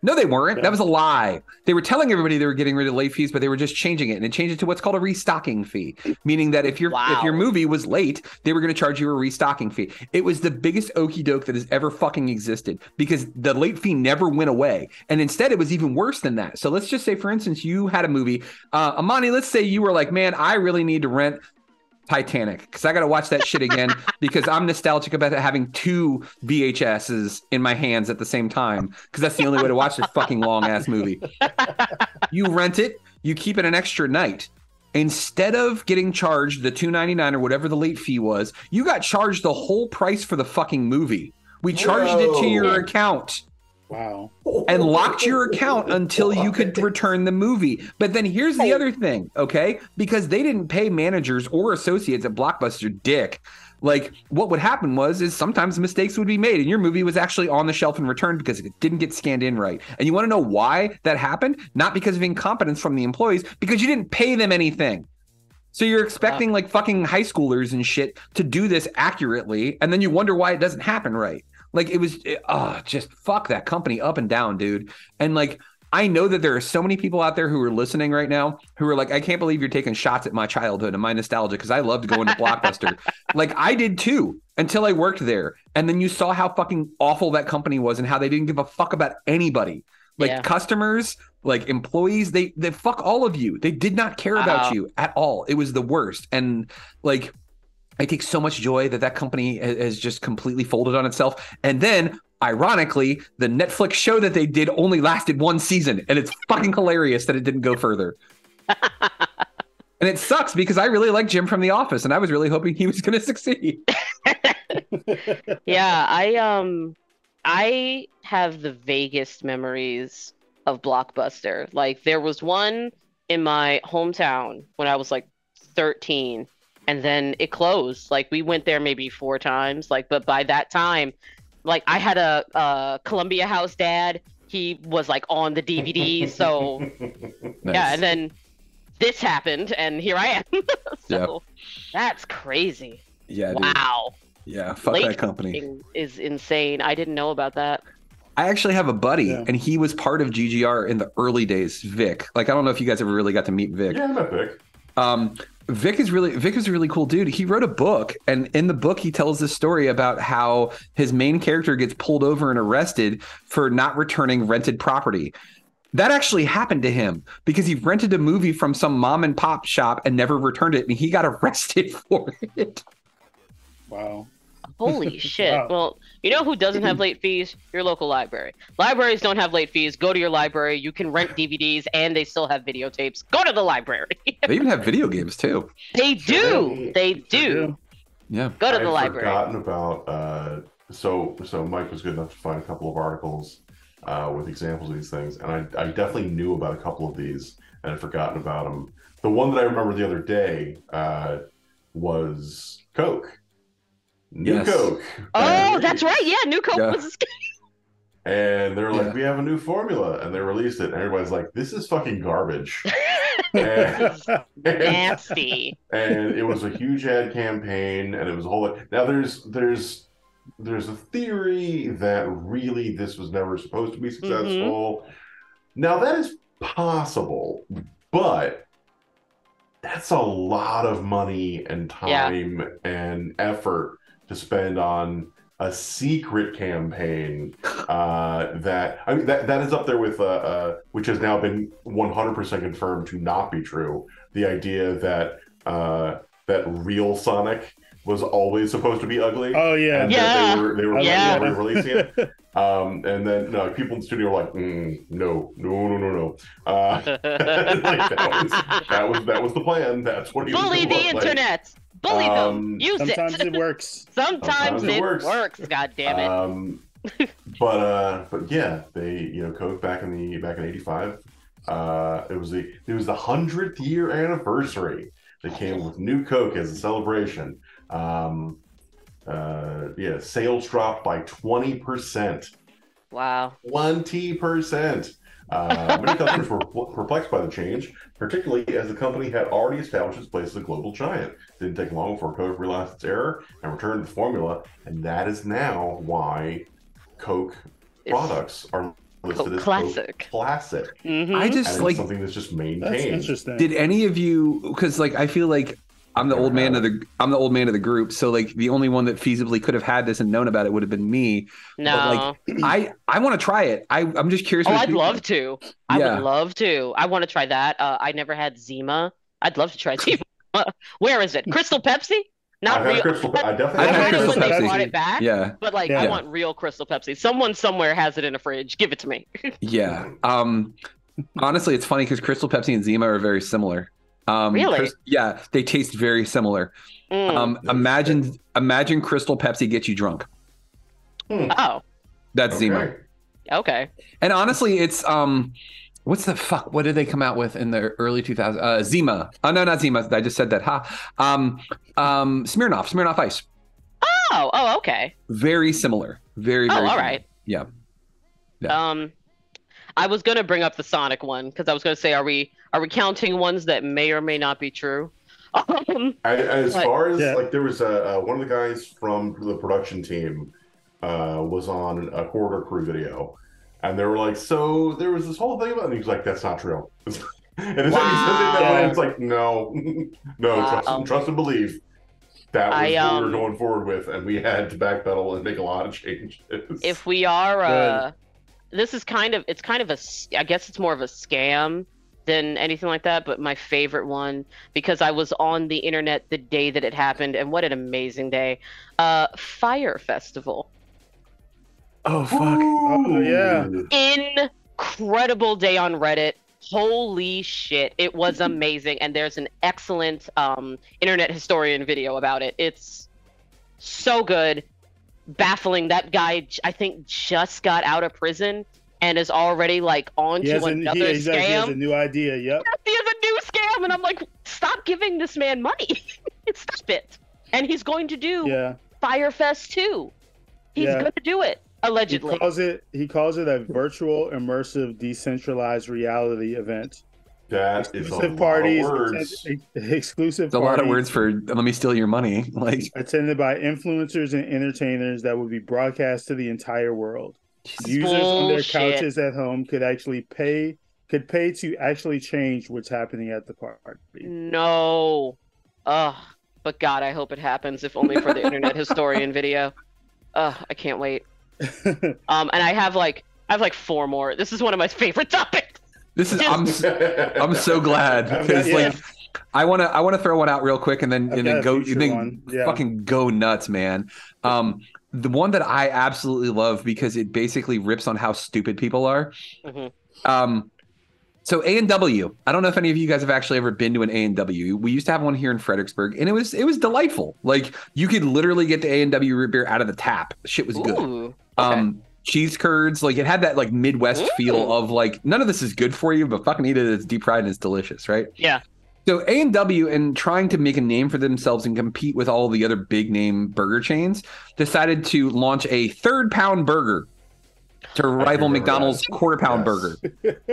[SPEAKER 4] No, they weren't. That was a lie. They were telling everybody they were getting rid of late fees, but they were just changing it and it changed it to what's called a restocking fee, meaning that if your if your movie was late, they were going to charge you a restocking fee. It was the biggest okey doke that has ever fucking existed because the late fee never went away, and instead it was even worse than that. So let's just say, for instance, you had a movie, uh, Amani. Let's say you were like, man, I really need to rent Titanic because I got to watch that shit again because I'm nostalgic about having two VHSs in my hands at the same time because that's the only way to watch this fucking long ass movie. You rent it, you keep it an extra night. Instead of getting charged the 2.99 or whatever the late fee was, you got charged the whole price for the fucking movie. We charged it to your account
[SPEAKER 6] Wow.
[SPEAKER 4] and locked your account until you could return the movie. But then here's the other thing, okay? Because they didn't pay managers or associates at Blockbuster dick. Like what would happen was is sometimes mistakes would be made and your movie was actually on the shelf and returned because it didn't get scanned in right. And you want to know why that happened? Not because of incompetence from the employees, because you didn't pay them anything. So you're expecting like fucking high schoolers and shit to do this accurately, and then you wonder why it doesn't happen right. Like it was, it, oh, just fuck that company up and down, dude. And like, I know that there are so many people out there who are listening right now who are like, I can't believe you're taking shots at my childhood and my nostalgia because I loved going to Blockbuster. like I did too until I worked there. And then you saw how fucking awful that company was and how they didn't give a fuck about anybody. Like
[SPEAKER 3] Yeah.
[SPEAKER 4] customers, like employees, they they fuck all of you. They did not care about you at all. It was the worst. And like I take so much joy that that company has just completely folded on itself. And then, ironically, the Netflix show that they did only lasted one season, and it's fucking hilarious that it didn't go further. and it sucks because I really like Jim from The Office, and I was really hoping he was going to succeed.
[SPEAKER 3] yeah, I um I have the vaguest memories of Blockbuster. Like there was one in my hometown when I was like 13 and then it closed. Like we went there maybe four times like but by that time like I had a uh Columbia House dad. He was like on the DVD, so yeah, and then this happened and here I am. so that's crazy.
[SPEAKER 4] Yeah, dude.
[SPEAKER 3] Wow.
[SPEAKER 4] Yeah, fuck
[SPEAKER 3] Late
[SPEAKER 4] that company.
[SPEAKER 3] is insane. I didn't know about that.
[SPEAKER 4] I actually have a buddy, and he was part of GGR in the early days. Vic, like I don't know if you guys ever really got to meet Vic.
[SPEAKER 5] Yeah, I met Vic.
[SPEAKER 4] Um, Vic is really Vic is a really cool dude. He wrote a book, and in the book, he tells this story about how his main character gets pulled over and arrested for not returning rented property. That actually happened to him because he rented a movie from some mom and pop shop and never returned it, and he got arrested for it.
[SPEAKER 6] Wow.
[SPEAKER 3] Holy shit.
[SPEAKER 6] Wow.
[SPEAKER 3] Well, you know who doesn't have late fees? Your local library. Libraries don't have late fees. Go to your library. You can rent DVDs and they still have videotapes. Go to the library.
[SPEAKER 4] They even have video games too.
[SPEAKER 3] they do. They do.
[SPEAKER 4] Yeah.
[SPEAKER 3] Go to
[SPEAKER 5] I'd
[SPEAKER 3] the library.
[SPEAKER 5] forgotten about. Uh, so so Mike was good enough to find a couple of articles uh, with examples of these things, and I, I definitely knew about a couple of these and had forgotten about them. The one that I remember the other day uh, was Coke. New
[SPEAKER 4] Yes.
[SPEAKER 5] Coke.
[SPEAKER 3] Oh, that's right. Yeah, New Coke
[SPEAKER 4] Yeah.
[SPEAKER 3] was a scam.
[SPEAKER 5] and they're like,
[SPEAKER 4] Yeah.
[SPEAKER 5] "We have a new formula," and they released it, and everybody's like, "This is fucking garbage." and,
[SPEAKER 3] Nasty.
[SPEAKER 5] and it was a huge ad campaign, and it was a whole. Now there's there's there's a theory that really this was never supposed to be mm-hmm. successful. Now that is possible, but that's a lot of money and
[SPEAKER 3] Yeah.
[SPEAKER 5] time and effort to spend on a secret campaign uh, that I mean that that is up there with uh, uh, which has now been 100% confirmed to not be true. The idea that uh, that real Sonic was always supposed to be ugly.
[SPEAKER 6] Oh yeah.
[SPEAKER 5] and
[SPEAKER 3] Yeah.
[SPEAKER 5] they were they were
[SPEAKER 3] Yeah.
[SPEAKER 5] they were releasing it. Um, and then no, people in the studio were like, mm, no, no, no, no, no. Uh, like, that, was, that was that was the plan. That's what he was
[SPEAKER 3] Bully
[SPEAKER 5] gonna
[SPEAKER 3] the
[SPEAKER 5] look like.
[SPEAKER 3] Internet. Bully
[SPEAKER 5] Um,
[SPEAKER 3] them. Use
[SPEAKER 6] Sometimes
[SPEAKER 3] it.
[SPEAKER 6] it works.
[SPEAKER 3] Sometimes,
[SPEAKER 5] sometimes it
[SPEAKER 3] it
[SPEAKER 5] works.
[SPEAKER 3] works. God damn it.
[SPEAKER 5] Um, but uh, but yeah, they you know Coke back in the back in '85. Uh, it was the it was the hundredth year anniversary. They came with new Coke as a celebration. Um, uh, yeah, sales dropped by twenty percent.
[SPEAKER 3] wow.
[SPEAKER 5] Twenty percent. Uh, many customers were perplexed by the change, particularly as the company had already established its place as a global giant. It didn't take long before Coke realized its error and returned to the formula, and that is now why Coke
[SPEAKER 3] It's
[SPEAKER 5] products are listed
[SPEAKER 3] Coke
[SPEAKER 5] as
[SPEAKER 3] Classic.
[SPEAKER 5] Coke Classic.
[SPEAKER 3] Mhm.
[SPEAKER 4] I just
[SPEAKER 5] it's
[SPEAKER 4] like
[SPEAKER 5] something that's just
[SPEAKER 6] That's
[SPEAKER 5] maintained.
[SPEAKER 6] interesting.
[SPEAKER 4] Did any of you? Because like I feel like I'm the old man of the I'm the old man of the group. So like the only one that feasibly could have had this and known about it would have been me.
[SPEAKER 3] No.
[SPEAKER 4] But like I I want to try it. I I'm just curious.
[SPEAKER 3] oh, I'd
[SPEAKER 4] you-
[SPEAKER 3] love to. I
[SPEAKER 4] Yeah.
[SPEAKER 3] would love to. I want to try that. Uh, I never had Zima. I'd love to try Zima. Where is it? Crystal Pepsi? Not
[SPEAKER 5] I've
[SPEAKER 3] real.
[SPEAKER 5] Crystal. I definitely
[SPEAKER 3] I
[SPEAKER 4] I've had
[SPEAKER 3] had it
[SPEAKER 4] Crystal
[SPEAKER 3] when they brought it back.
[SPEAKER 4] Yeah,
[SPEAKER 3] But like,
[SPEAKER 6] Yeah.
[SPEAKER 3] I want real Crystal Pepsi. Someone somewhere has it in a fridge. Give it to me.
[SPEAKER 4] yeah. Um, honestly, it's funny because Crystal Pepsi and Zima are very similar. Um,
[SPEAKER 3] Really?
[SPEAKER 4] Crys- yeah, they taste very similar.
[SPEAKER 3] Mm.
[SPEAKER 4] Um, imagine imagine Crystal Pepsi gets you drunk.
[SPEAKER 3] oh,
[SPEAKER 4] That's Zima.
[SPEAKER 5] Okay.
[SPEAKER 3] okay.
[SPEAKER 4] And honestly, it's um, what's the fuck? What did they come out with in the early 2000s? Uh, Zima. Oh no, not Zima. I just said that. Ha. Um, um, Smirnoff. Smirnoff Ice.
[SPEAKER 3] Oh, oh, okay.
[SPEAKER 4] Very similar. Very.
[SPEAKER 3] Oh,
[SPEAKER 4] very
[SPEAKER 3] all
[SPEAKER 4] similar.
[SPEAKER 3] right.
[SPEAKER 4] Yeah. Yeah.
[SPEAKER 3] Um, I was gonna bring up the Sonic one because I was gonna say, are we are we counting ones that may or may not be true? Um,
[SPEAKER 5] I, as
[SPEAKER 3] But-
[SPEAKER 5] far as
[SPEAKER 6] Yeah.
[SPEAKER 5] like there was a uh, one of the guys from the production team uh, was on a corridor crew video, and they were like, "So there was this whole thing about," and he was like, "That's not true." and as soon as he that way,
[SPEAKER 6] Wow.
[SPEAKER 5] it's like, "No, no,
[SPEAKER 3] Wow.
[SPEAKER 5] trust, trust and believe." That was
[SPEAKER 3] I,
[SPEAKER 5] what we
[SPEAKER 3] um,
[SPEAKER 5] were going forward with, and we had to backpedal and make a lot of changes.
[SPEAKER 3] if we are, uh, this is kind of it's kind of a I guess it's more of a scam than anything like that. But my favorite one because I was on the internet the day that it happened, and what an amazing day! Uh, Fyre Festival.
[SPEAKER 4] Oh fuck.
[SPEAKER 6] Oh, yeah.
[SPEAKER 3] incredible day on Reddit. Holy shit, it was amazing. And there's an excellent um, internet historian video about it. It's so good, baffling. That guy, I think, just got out of prison and is already like on to
[SPEAKER 6] a,
[SPEAKER 3] another
[SPEAKER 6] he, exactly, he has a new idea. Yep.
[SPEAKER 3] He has a new scam, and I'm like, stop giving this man money. stop it. And he's going to do
[SPEAKER 6] Yeah.
[SPEAKER 3] Fyre Fest too. He's
[SPEAKER 6] Yeah.
[SPEAKER 3] going to do it
[SPEAKER 6] He
[SPEAKER 3] allegedly.
[SPEAKER 6] calls it he calls it a virtual immersive decentralized reality event.
[SPEAKER 5] That is a
[SPEAKER 6] Exclusive
[SPEAKER 5] lot
[SPEAKER 6] parties,
[SPEAKER 5] of words.
[SPEAKER 6] ex- exclusive
[SPEAKER 4] It's a lot of words for let me steal your money. Like
[SPEAKER 6] attended by influencers and entertainers that would be broadcast to the entire world. Users on their couches at home could actually pay could pay to actually change what's happening at the party.
[SPEAKER 3] No. Ugh. But God, I hope it happens, if only for the internet historian video. Ugh, I can't wait. Um, and I have like I have like four more. This is one of my favorite topics.
[SPEAKER 4] This is I'm s- I'm so glad because
[SPEAKER 6] got- yeah.
[SPEAKER 4] like I want to I want to throw one out real quick and then
[SPEAKER 6] I've
[SPEAKER 4] and then go
[SPEAKER 6] future
[SPEAKER 4] then.
[SPEAKER 6] Yeah.
[SPEAKER 4] fucking go nuts, man. Um, the one that I absolutely love because it basically rips on how stupid people are.
[SPEAKER 3] Mhm.
[SPEAKER 4] Um, so A and W. I don't know if any of you guys have actually ever been to an A and W. We used to have one here in Fredericksburg, and it was it was delightful. Like you could literally get the A and W root beer out of the tap. Shit was good.
[SPEAKER 3] Okay.
[SPEAKER 4] Um, cheese curds, like it had that like Midwest feel
[SPEAKER 3] Mm.
[SPEAKER 4] of like none of this is good for you, but fucking eat it. It's deep fried and it's delicious, right?
[SPEAKER 3] yeah.
[SPEAKER 4] So A and W, and trying to make a name for themselves and compete with all the other big name burger chains, decided to launch a third pound burger. to rival McDonald's quarter pound burger.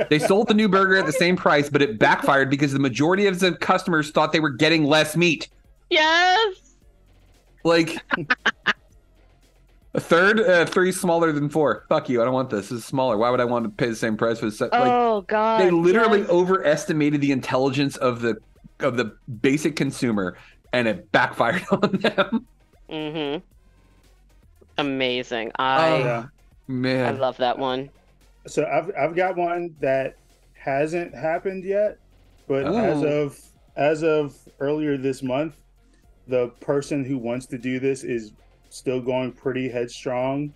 [SPEAKER 4] They sold the new burger at the same price, but it backfired because the majority of the customers thought they were getting less meat.
[SPEAKER 3] Yes.
[SPEAKER 4] Like a third, uh, three smaller than four. Fuck you. I don't want this. This is smaller. Why would I want to pay the same price for the set? Like,
[SPEAKER 3] oh God.
[SPEAKER 4] they literally
[SPEAKER 3] yes.
[SPEAKER 4] overestimated the intelligence of the of the basic consumer, and it backfired on them.
[SPEAKER 3] Mm-hmm. Amazing. I
[SPEAKER 4] Oh,
[SPEAKER 6] Yeah.
[SPEAKER 3] I love that one.
[SPEAKER 6] So I've I've got one that hasn't happened yet, but as
[SPEAKER 4] Oh.
[SPEAKER 6] of as of earlier this month, the person who wants to do this is still going pretty headstrong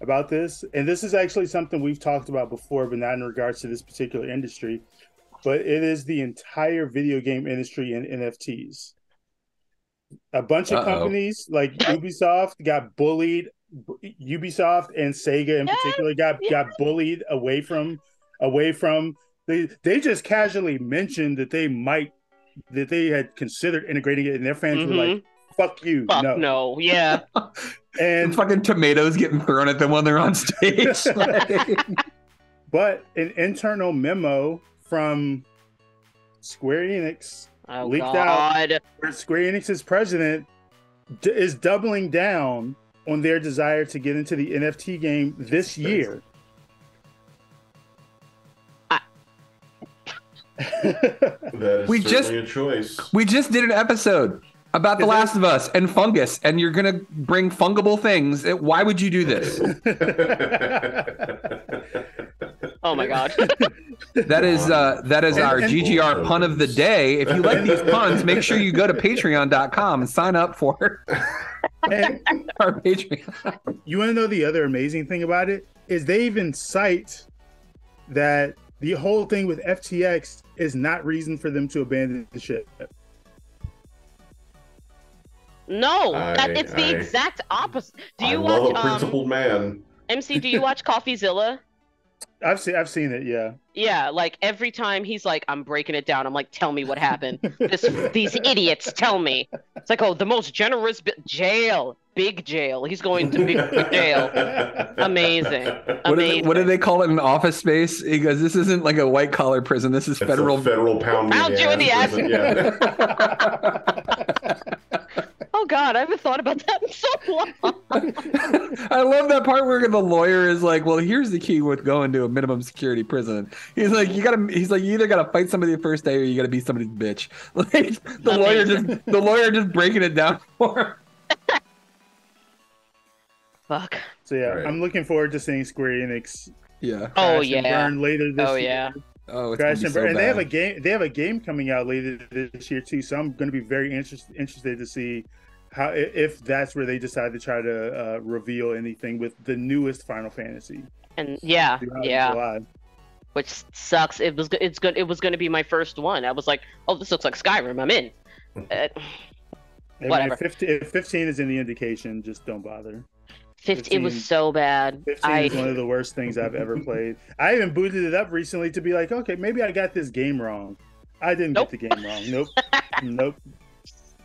[SPEAKER 6] about this. And this is actually something we've talked about before, but not in regards to this particular industry. But it is the entire video game industry and NFTs. A bunch of
[SPEAKER 4] Uh-oh.
[SPEAKER 6] companies like Ubisoft got bullied. Ubisoft and Sega in
[SPEAKER 3] Yes,
[SPEAKER 6] particular got
[SPEAKER 3] yes.
[SPEAKER 6] got bullied away from away from they they just casually mentioned that they might that they had considered integrating it and their fans were like mm-hmm. Fuck you
[SPEAKER 3] Fuck
[SPEAKER 6] no.
[SPEAKER 3] no. Yeah.
[SPEAKER 6] and
[SPEAKER 4] fucking tomatoes getting thrown at them when they're on stage. Like-
[SPEAKER 6] but an internal memo from Square Enix
[SPEAKER 3] Oh
[SPEAKER 6] leaked out where Square Enix's president d- is doubling down on their desire to get into the NFT game this year.
[SPEAKER 5] That is
[SPEAKER 4] We just-
[SPEAKER 5] a choice.
[SPEAKER 4] we just did an episode about The Last of Us and fungus, and you're gonna bring fungible things. Why would you do this?
[SPEAKER 3] Oh my God.
[SPEAKER 4] That is uh, that is
[SPEAKER 6] And-
[SPEAKER 4] our
[SPEAKER 6] and-
[SPEAKER 4] GGR pun of the day. If you like these puns, make sure you go to Patreon.com and sign up for our Patreon.
[SPEAKER 6] you want to know the other amazing thing about it is they even cite that the whole thing with FTX is not reason for them to abandon the ship.
[SPEAKER 3] No,
[SPEAKER 5] I-
[SPEAKER 3] that it's the
[SPEAKER 5] I-
[SPEAKER 3] exact opposite. Do
[SPEAKER 5] I
[SPEAKER 3] you
[SPEAKER 5] love
[SPEAKER 3] watch
[SPEAKER 5] a
[SPEAKER 3] um,
[SPEAKER 5] principled man.
[SPEAKER 3] MC? Do you watch CoffeeZilla?
[SPEAKER 6] I've seen I've seen it, yeah.
[SPEAKER 3] Yeah, like every time he's like, "I'm breaking it down." I'm like, "Tell me what happened." This, these idiots, tell me. It's like, oh, the most generous bi- jail, big jail. He's going to big jail. Amazing,
[SPEAKER 4] What,
[SPEAKER 3] amazing.
[SPEAKER 4] did, what do they call it in office space? He goes, "This isn't like a white collar prison. This is
[SPEAKER 5] It's
[SPEAKER 4] federal."
[SPEAKER 5] federal pound.
[SPEAKER 3] Pound you in the ass.
[SPEAKER 5] prison, Yeah.
[SPEAKER 3] God, I haven't thought about that in so long.
[SPEAKER 4] I love that part where the lawyer is like, "Well, here's the key with going to a minimum security prison." He's like, "You gotta," he's like, "You either gotta fight somebody the first day, or you gotta be somebody's bitch." Like the lawyer just, the lawyer just breaking it down for him.
[SPEAKER 3] Fuck.
[SPEAKER 6] So yeah,
[SPEAKER 5] Right.
[SPEAKER 6] I'm looking forward to seeing Square Enix
[SPEAKER 4] Yeah.
[SPEAKER 3] Oh
[SPEAKER 6] crash and
[SPEAKER 3] yeah.
[SPEAKER 6] burn later this
[SPEAKER 3] Oh
[SPEAKER 6] year.
[SPEAKER 3] yeah.
[SPEAKER 4] Oh, it's gonna
[SPEAKER 6] Crash
[SPEAKER 4] be
[SPEAKER 6] and
[SPEAKER 4] so
[SPEAKER 6] burn. and they have a
[SPEAKER 4] bad.
[SPEAKER 6] game. They have a game coming out later this year too. So I'm going to be very interested interested to see how if that's where they decide to try to uh, reveal anything with the newest Final Fantasy.
[SPEAKER 3] And yeah,
[SPEAKER 6] due out in
[SPEAKER 3] yeah.
[SPEAKER 6] July.
[SPEAKER 3] Which sucks. It was. It's good. It was going to be my first one. I was like, oh, this looks like Skyrim. I'm in. Uh, Whatever.
[SPEAKER 6] If 15, if 15 is in the indication, just don't bother.
[SPEAKER 3] 15, it was so bad.
[SPEAKER 6] 15
[SPEAKER 3] I
[SPEAKER 6] is one of the worst things I've ever played. I even booted it up recently to be like, okay, maybe I got this game wrong. I didn't
[SPEAKER 3] Nope.
[SPEAKER 6] get the game wrong. Nope. nope.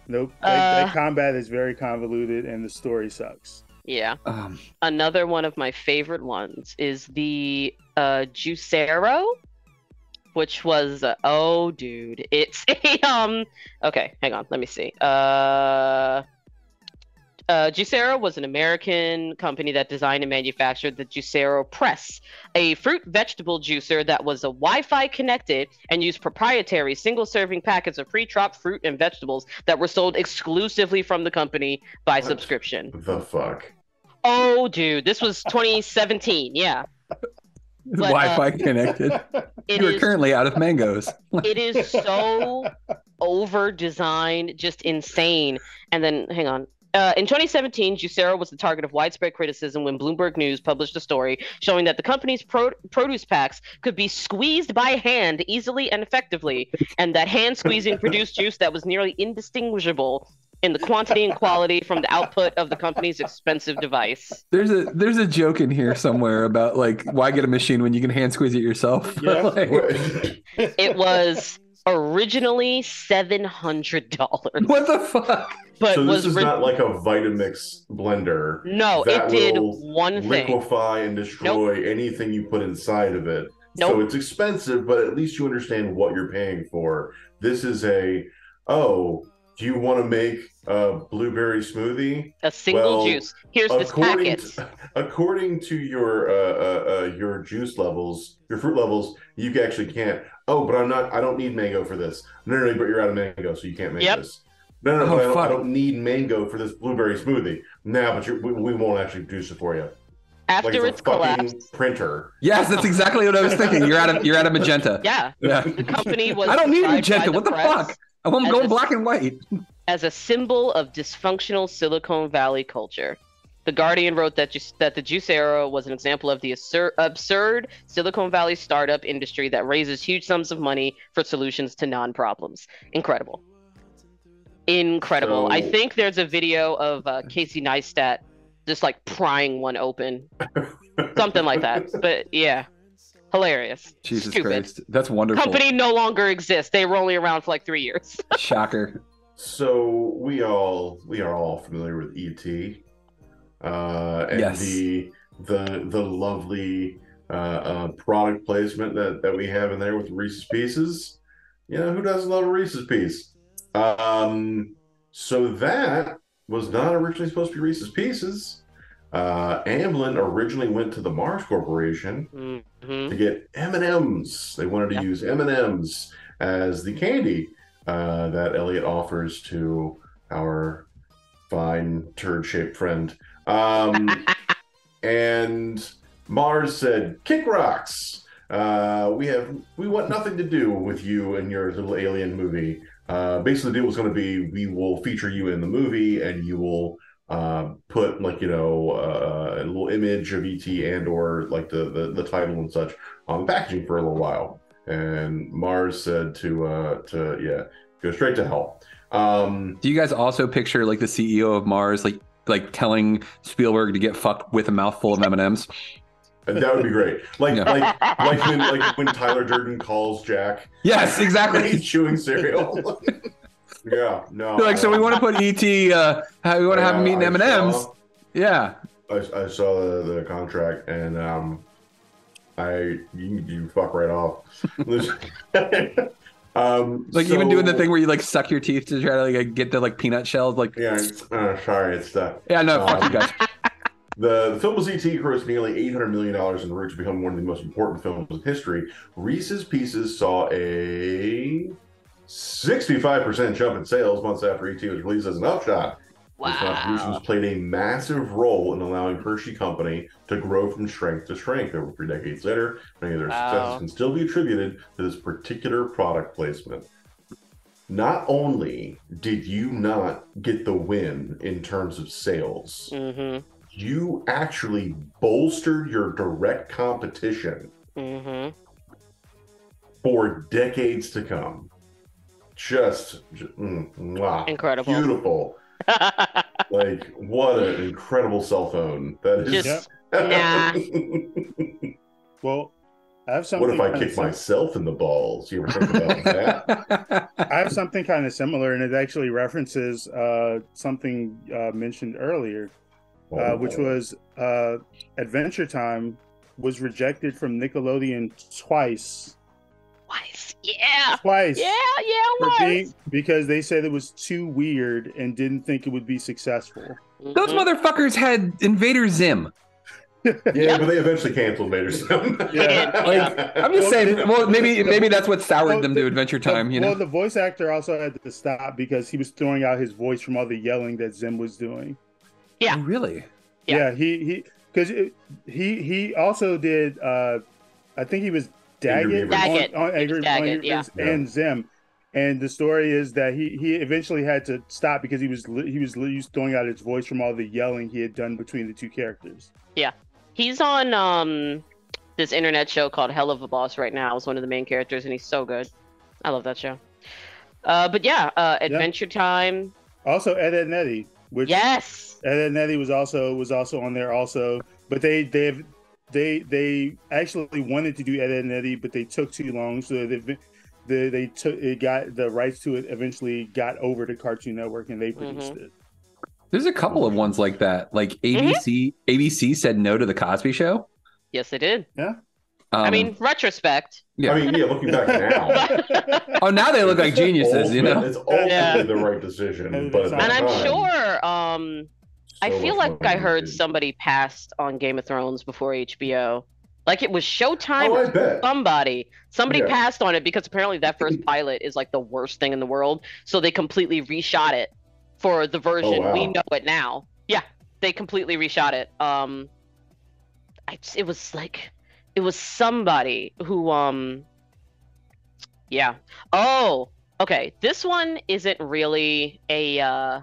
[SPEAKER 6] Nope. That,
[SPEAKER 3] Uh.
[SPEAKER 6] that combat is very convoluted and the story sucks.
[SPEAKER 3] yeah.
[SPEAKER 4] Um,
[SPEAKER 3] Another one of my favorite ones is the uh Juicero, which was uh, oh dude, it's a um okay, hang on, let me see. Uh uh, Juicero was an American company that designed and manufactured the Juicero Press, a fruit vegetable juicer that was a Wi-Fi connected and used proprietary single-serving packets of pre-chopped fruit and vegetables that were sold exclusively from the company by
[SPEAKER 5] What?
[SPEAKER 3] subscription.
[SPEAKER 5] the fuck.
[SPEAKER 3] Oh, dude, this was 2017. Yeah, But, uh,
[SPEAKER 4] Wi-Fi connected.
[SPEAKER 3] it
[SPEAKER 4] you are
[SPEAKER 3] is-
[SPEAKER 4] currently out of mangoes.
[SPEAKER 3] it is so over designed, just insane. And then, hang on. Uh, in 2017, Juicero was the target of widespread criticism when Bloomberg News published a story showing that the company's pro- produce packs could be squeezed by hand easily and effectively, and that hand squeezing produced juice that was nearly indistinguishable in the quantity and quality from the output of the company's expensive device.
[SPEAKER 4] There's a there's a joke in here somewhere about like why get a machine when you can hand squeeze it yourself.
[SPEAKER 6] Yeah.
[SPEAKER 4] Like,
[SPEAKER 3] It was Originally seven hundred dollars.
[SPEAKER 4] What the fuck?
[SPEAKER 3] But
[SPEAKER 5] so
[SPEAKER 3] was
[SPEAKER 5] this is
[SPEAKER 3] re-
[SPEAKER 5] not like a Vitamix blender.
[SPEAKER 3] No,
[SPEAKER 5] that
[SPEAKER 3] it did
[SPEAKER 5] will
[SPEAKER 3] one thing.
[SPEAKER 5] Liquefy and destroy anything you put inside of it. So it's expensive, but at least you understand what you're paying for. This is a oh, do you want to make a blueberry smoothie?
[SPEAKER 3] a single
[SPEAKER 5] Well,
[SPEAKER 3] juice. Here's this
[SPEAKER 5] according
[SPEAKER 3] packet.
[SPEAKER 5] To, according to your uh, uh, uh, your juice levels, your fruit levels, you actually can't. Oh, but I'm not. I don't need mango for this. No, no, no but you're out of mango, so you can't make
[SPEAKER 3] Yep.
[SPEAKER 5] this. No, no,
[SPEAKER 4] Oh,
[SPEAKER 5] I, don't, I don't need mango for this blueberry smoothie. Nah, but you're, we, we won't actually produce it for you.
[SPEAKER 3] After
[SPEAKER 5] like
[SPEAKER 3] it's
[SPEAKER 5] a fucking
[SPEAKER 3] collapsed.
[SPEAKER 5] printer.
[SPEAKER 4] Yes, that's exactly what I was thinking. You're out of you're out of magenta.
[SPEAKER 3] Yeah.
[SPEAKER 4] Yeah.
[SPEAKER 3] The company was
[SPEAKER 4] I don't need
[SPEAKER 3] defied by
[SPEAKER 4] magenta. What the fuck? I want
[SPEAKER 3] as
[SPEAKER 4] going
[SPEAKER 3] a-
[SPEAKER 4] black and white.
[SPEAKER 3] as a symbol of dysfunctional Silicon Valley culture. The Guardian wrote that ju- that the Juicero was an example of the assur- absurd Silicon Valley startup industry that raises huge sums of money for solutions to non-problems. Incredible. Incredible. I think there's a video of uh, Casey Neistat just like prying one open. Something like that. But yeah. Hilarious.
[SPEAKER 4] Jesus
[SPEAKER 3] Stupid.
[SPEAKER 4] Christ, that's wonderful.
[SPEAKER 3] Company no longer exists. They were only around for like three years.
[SPEAKER 4] Shocker.
[SPEAKER 5] So we all we are all familiar with ET, uh, and
[SPEAKER 4] Yes.
[SPEAKER 5] the the the lovely uh, uh, product placement that that we have in there with Reese's Pieces. You know who doesn't love a Reese's Piece? Um, so that was not originally supposed to be Reese's Pieces. Uh, Amblin originally went to the Mars Corporation
[SPEAKER 3] Mhm.
[SPEAKER 5] to get M and M's. They wanted to
[SPEAKER 3] Yep.
[SPEAKER 5] use M and M's as the candy uh, that Elliott offers to our fine turd-shaped friend. Um, and Mars said, "Kick rocks. Uh, we have we want nothing to do with you and your little alien movie. Uh, basically, the deal was going to be we will feature you in the movie, and you will." Uh, put like you know uh, a little image of ET and or like the, the the title and such on the packaging for a little while. And Mars said to uh to yeah go straight to hell. Um,
[SPEAKER 4] Do you guys also picture like the CEO of Mars like like telling Spielberg to get fucked with a mouthful of M and M's?
[SPEAKER 5] that would be great. Like
[SPEAKER 4] Yeah.
[SPEAKER 5] like like when like when Tyler Durden calls Jack.
[SPEAKER 4] Yes, exactly.
[SPEAKER 5] He's chewing cereal. yeah, no.
[SPEAKER 4] They're like, so we want to put ET. Uh, we want to have him eating
[SPEAKER 5] I
[SPEAKER 4] M and M's. Yeah.
[SPEAKER 5] I, I saw the, the contract and um, I you, you fuck right off. um,
[SPEAKER 4] Like even doing the thing where you like suck your teeth to try to like get the like peanut shells. Like
[SPEAKER 5] Yeah, uh, sorry, it's uh,
[SPEAKER 4] yeah, no, fuck
[SPEAKER 5] um,
[SPEAKER 4] you guys.
[SPEAKER 5] The, the film was ET grossed nearly $800 million en route to become one of the most important films in history. Reese's Pieces saw a 65% jump in sales months after ET was released as an upshot. These contributions played a massive role in allowing Hershey Company to grow from strength to strength over three decades later. Many of their
[SPEAKER 3] Wow.
[SPEAKER 5] successes can still be attributed to this particular product placement. Not only did you not get the win in terms of sales,
[SPEAKER 3] Mm-hmm.
[SPEAKER 5] you actually bolstered your direct competition
[SPEAKER 3] Mm-hmm.
[SPEAKER 5] for decades to come. Just, ju- mm, mwah,
[SPEAKER 3] Incredible.
[SPEAKER 5] beautiful. like what an incredible cell phone that is.
[SPEAKER 3] Just nah.
[SPEAKER 6] Well, I have something.
[SPEAKER 5] what if I kick
[SPEAKER 6] sim-
[SPEAKER 5] myself in the balls? You ever think about that?
[SPEAKER 6] I have something kind of similar, and it actually references uh, something uh, mentioned earlier, uh, which
[SPEAKER 5] Oh.
[SPEAKER 6] was uh, Adventure Time was rejected from Nickelodeon twice.
[SPEAKER 3] Twice. Yeah.
[SPEAKER 6] Twice.
[SPEAKER 3] Yeah, yeah, it
[SPEAKER 6] being- because they said it was too weird and didn't think it would be successful.
[SPEAKER 4] Those motherfuckers had Invader Zim.
[SPEAKER 5] yeah, but they eventually canceled Vader Zim.
[SPEAKER 4] Like, I'm just saying. Well, maybe maybe that's what soured them to Adventure Time. You
[SPEAKER 6] Well, the voice actor also had to stop because he was throwing out his voice from all the yelling that Zim was doing.
[SPEAKER 3] Yeah.
[SPEAKER 4] Oh, really?
[SPEAKER 6] Yeah, he he because he he also did. uh I think he was
[SPEAKER 5] Angry
[SPEAKER 6] Daggett,
[SPEAKER 3] Daggett.
[SPEAKER 6] on, on Angry,
[SPEAKER 3] Daggett,
[SPEAKER 6] on
[SPEAKER 3] yeah.
[SPEAKER 6] Beavers and Zim. And the story is that he he eventually had to stop because he was he was, li- he was throwing out his voice from all the yelling he had done between the two characters.
[SPEAKER 3] Yeah. He's on um this internet show called Helluva Boss right now. Is one of the main characters, and he's so good. I love that show. Uh, but yeah, uh, Adventure Time.
[SPEAKER 6] Also, Ed, Edd and Eddy, which
[SPEAKER 3] Yes.
[SPEAKER 6] Ed, Edd and Eddy was also was also on there also, but they they they they actually wanted to do Ed, Edd and Eddy, but they took too long, so they've been, the, they took it got the rights to it eventually got over to Cartoon Network and they
[SPEAKER 3] Mm-hmm.
[SPEAKER 6] produced it.
[SPEAKER 4] There's a couple of ones like that. Like ABC, ABC said no to the Cosby Show.
[SPEAKER 3] Yes, they did.
[SPEAKER 6] Yeah.
[SPEAKER 3] I
[SPEAKER 4] Um,
[SPEAKER 3] mean, retrospect.
[SPEAKER 4] yeah.
[SPEAKER 5] I mean, yeah, looking back now,
[SPEAKER 4] oh, now they look like geniuses, you know.
[SPEAKER 5] it's ultimately
[SPEAKER 3] Yeah.
[SPEAKER 5] the right decision. But
[SPEAKER 3] and I'm
[SPEAKER 5] time,
[SPEAKER 3] sure. Um, I feel like I heard somebody passed on Game of Thrones before HBO. Like it was Showtime
[SPEAKER 5] Oh,
[SPEAKER 3] or somebody. Somebody
[SPEAKER 5] Yeah.
[SPEAKER 3] passed on it because apparently that first pilot is like the worst thing in the world. So they completely reshot it for the version
[SPEAKER 5] wow.
[SPEAKER 3] we know it now. Yeah, they completely reshot it. Um, I, it was like it was somebody who um yeah oh okay this one isn't really a uh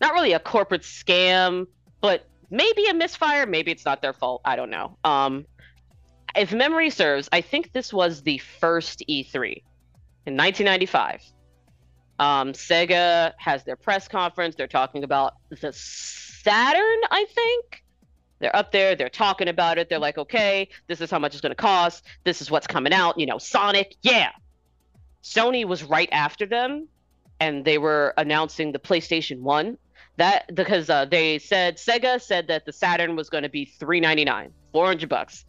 [SPEAKER 3] not really a corporate scam but maybe a misfire maybe it's not their fault i don't know um if memory serves i think this was the first e3 in 1995 um sega has their press conference they're talking about the saturn i think they're up there, they're talking about it. They're like, okay, this is how much it's going to cost. This is what's coming out. You know, Sonic, yeah. Sony was right after them, and they were announcing the PlayStation 1. That because uh, they said Sega said that the Saturn was going to be 399, 400 bucks.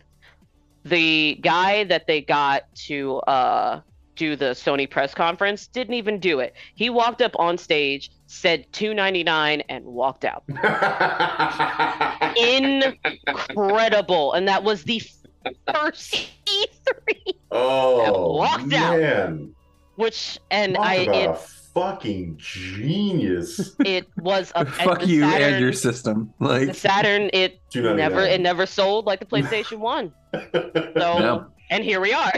[SPEAKER 3] The guy that they got to uh, do the Sony press conference didn't even do it. He walked up on stage, said 299 and walked out. Incredible. And that was the first E3
[SPEAKER 5] Oh
[SPEAKER 3] walked out.
[SPEAKER 5] man,
[SPEAKER 3] which and
[SPEAKER 5] Talk
[SPEAKER 3] I
[SPEAKER 5] about a
[SPEAKER 3] it
[SPEAKER 5] fucking genius.
[SPEAKER 3] it was a
[SPEAKER 4] Fuck you
[SPEAKER 3] Saturn,
[SPEAKER 4] and your system. Like
[SPEAKER 3] Saturn it never it never sold like the PlayStation 1. So
[SPEAKER 4] No.
[SPEAKER 3] and here we are.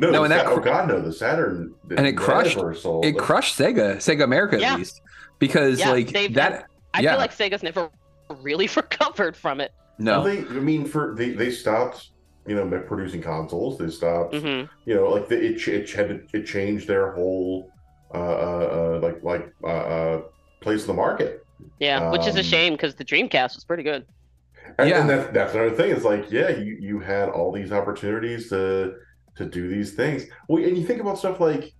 [SPEAKER 5] No,
[SPEAKER 4] No, and that
[SPEAKER 5] oh god, no, the Saturn
[SPEAKER 4] and it crushed
[SPEAKER 5] sold.
[SPEAKER 4] it crushed Sega, Sega America
[SPEAKER 3] Yeah.
[SPEAKER 4] at least. Because
[SPEAKER 3] Yeah,
[SPEAKER 4] like
[SPEAKER 3] they've-
[SPEAKER 4] that
[SPEAKER 3] I
[SPEAKER 4] yeah.
[SPEAKER 3] feel like Sega's never really recovered from it.
[SPEAKER 4] no.
[SPEAKER 5] Well, they, I mean, for they, they stopped, you know, producing consoles. They stopped,
[SPEAKER 3] Mhm.
[SPEAKER 5] you know, like the, it ch- it had it changed their whole uh, uh, uh like like uh, uh place in the market.
[SPEAKER 3] Yeah, which is a
[SPEAKER 5] Um,
[SPEAKER 3] shame because the Dreamcast was pretty good.
[SPEAKER 5] And,
[SPEAKER 4] Yeah.
[SPEAKER 5] and that's that's another thing. It's like, yeah, you you had all these opportunities to to do these things. Well, and you think about stuff like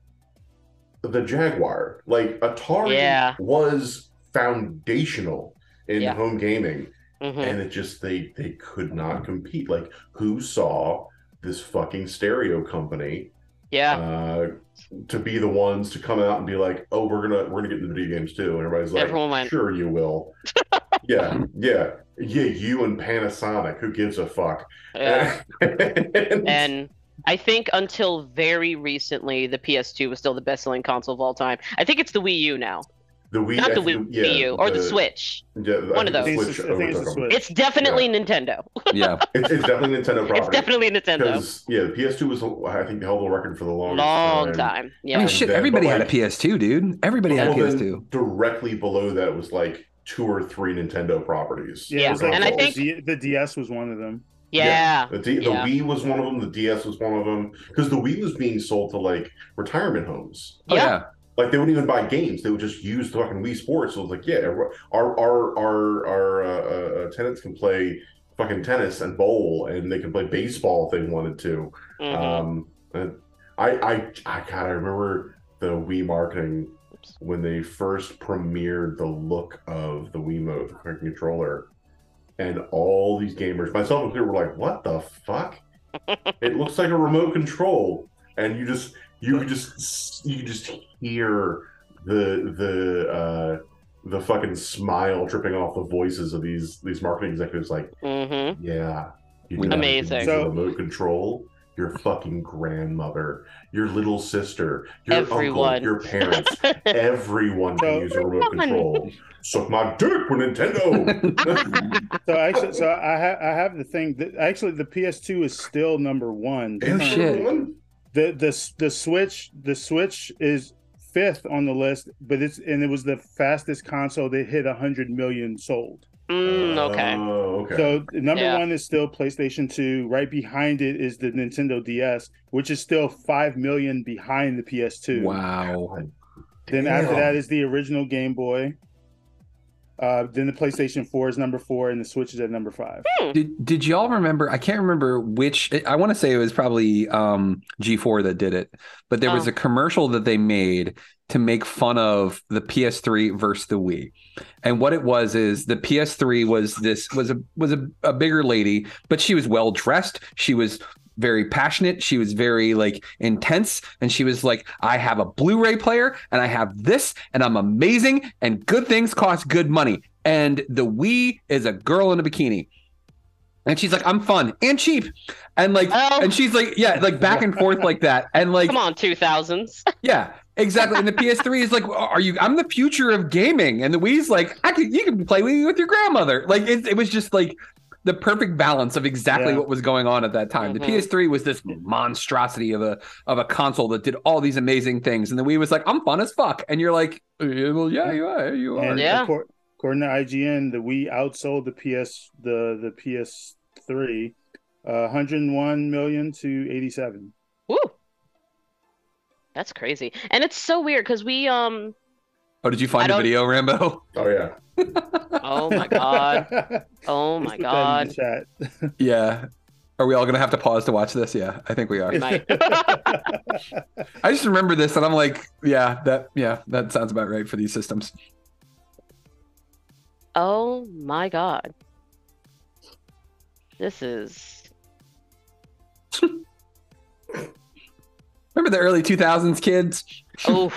[SPEAKER 5] the Jaguar, like Atari
[SPEAKER 3] Yeah.
[SPEAKER 5] was foundational in
[SPEAKER 3] Yeah.
[SPEAKER 5] home gaming,
[SPEAKER 3] Mhm.
[SPEAKER 5] and it just they they could not compete. Like, who saw this fucking stereo company?
[SPEAKER 3] Yeah.
[SPEAKER 5] Uh, to be the ones to come out and be like, "Oh, we're gonna we're gonna get into video games too," and everybody's like,
[SPEAKER 3] Everyone went.
[SPEAKER 5] "Sure, you will." yeah, yeah, yeah. You and Panasonic. Who gives a fuck?
[SPEAKER 3] Yeah. and I think until very recently, the PS2 was still the best-selling console of all time. I think it's the Wii U now,
[SPEAKER 5] the Wii,
[SPEAKER 3] not the
[SPEAKER 5] think-
[SPEAKER 3] Wii,
[SPEAKER 5] yeah,
[SPEAKER 3] Wii U or the, Switch.
[SPEAKER 5] Yeah,
[SPEAKER 3] One of
[SPEAKER 5] think the
[SPEAKER 3] those.
[SPEAKER 5] Switch
[SPEAKER 6] it's- I think it's the. Switch.
[SPEAKER 3] It's definitely Nintendo.
[SPEAKER 4] Yeah.
[SPEAKER 5] It's, it's definitely Nintendo property.
[SPEAKER 3] It's definitely Nintendo.
[SPEAKER 5] Yeah, the PS2 was I think the held the record for the longest
[SPEAKER 3] Long time. Yeah.
[SPEAKER 4] I mean shit,
[SPEAKER 5] then-
[SPEAKER 4] everybody
[SPEAKER 5] but,
[SPEAKER 4] had a PS2, dude. Everybody had a PS2.
[SPEAKER 5] Directly below that was like two or three Nintendo properties.
[SPEAKER 6] Yeah,
[SPEAKER 3] Yeah,
[SPEAKER 6] it was like
[SPEAKER 3] and I
[SPEAKER 6] the,
[SPEAKER 3] think-
[SPEAKER 6] D- the DS was one of them.
[SPEAKER 3] yeah.
[SPEAKER 5] The, D,
[SPEAKER 3] yeah.
[SPEAKER 5] the Wii was one of them. The DS was one of them. Because the Wii was being sold to like retirement homes.
[SPEAKER 4] Oh,
[SPEAKER 3] Yeah.
[SPEAKER 5] Like they wouldn't even buy games; they would just use the fucking Wii Sports. So it was like, yeah, our our our our uh, uh, tenants can play fucking tennis and bowl, and they can play baseball if they wanted to.
[SPEAKER 3] Mhm.
[SPEAKER 5] Um, I I I God, I remember the Wii marketing when they first premiered the look of the Wii Wiimote, the controller, and all these gamers, myself included, were like, "What the fuck? it looks like a remote control," and you just you could just you could just hear the the uh the fucking smile dripping off the voices of these these marketing executives like
[SPEAKER 3] Mm-hmm.
[SPEAKER 5] yeah you know,
[SPEAKER 3] Amazing.
[SPEAKER 5] use
[SPEAKER 6] So-
[SPEAKER 5] a remote control your fucking grandmother your little sister your
[SPEAKER 3] Everyone.
[SPEAKER 5] uncle your parents everyone can
[SPEAKER 6] So-
[SPEAKER 5] use a remote control suck my dick with nintendo
[SPEAKER 6] So actually, so I have I have the thing that actually the PS2 is still number one.
[SPEAKER 4] Oh, shit.
[SPEAKER 6] The the the Switch the Switch is fifth on the list, but it's and it was the fastest console that hit hundred million sold.
[SPEAKER 3] Mm, okay.
[SPEAKER 5] Oh, okay.
[SPEAKER 6] So number
[SPEAKER 3] Yeah.
[SPEAKER 6] one is still PlayStation 2. Right behind it is the Nintendo DS, which is still five million behind the PS2.
[SPEAKER 4] Wow.
[SPEAKER 6] Then after that is the original Game Boy. Uh, then the PlayStation 4 is number four, and the Switch is at number five.
[SPEAKER 4] Did Did y'all remember? I can't remember which. I want to say it was probably um, G4 that did it, but there was
[SPEAKER 3] Oh.
[SPEAKER 4] a commercial that they made to make fun of the PS3 versus the Wii. And what it was is the PS3 was this was a was a, a bigger lady, but she was well dressed. She was very passionate. She was very like intense. And she was like, I have a Blu-ray player and I have this and I'm amazing and good things cost good money. And the Wii is a girl in a bikini. And she's like, I'm fun and cheap. And like, oh. and she's like, yeah, like back and forth like that. And like,
[SPEAKER 3] Come on, 2000s.
[SPEAKER 4] yeah, exactly. And the PS3 is like, are you? I'm the future of gaming, and the Wii's like, I could, you can play Wii with your grandmother. Like it, it was just like the perfect balance of exactly
[SPEAKER 6] Yeah.
[SPEAKER 4] what was going on at that time. The PS3 was this monstrosity of a of a console that did all these amazing things, and the Wii was like, I'm fun as fuck, and you're like, "Yeah, well, yeah, you are, you are.
[SPEAKER 6] And accor- according to IGN, the Wii outsold the PS the the PS3, uh, 101 million to 87.
[SPEAKER 3] Woo. That's crazy. And it's so weird because we um
[SPEAKER 4] Oh, did you find the
[SPEAKER 3] don't-
[SPEAKER 4] video, Rambo?
[SPEAKER 5] Oh yeah.
[SPEAKER 3] Oh my god. Oh my
[SPEAKER 6] Put that in
[SPEAKER 3] god.
[SPEAKER 6] chat.
[SPEAKER 4] Yeah. Are we all gonna have to pause to watch this? Yeah, I think we are. I just remember this, and I'm like, yeah, that, yeah, that sounds about right for these systems.
[SPEAKER 3] Oh my god. This is
[SPEAKER 4] Remember the early 2000s kids?
[SPEAKER 3] oh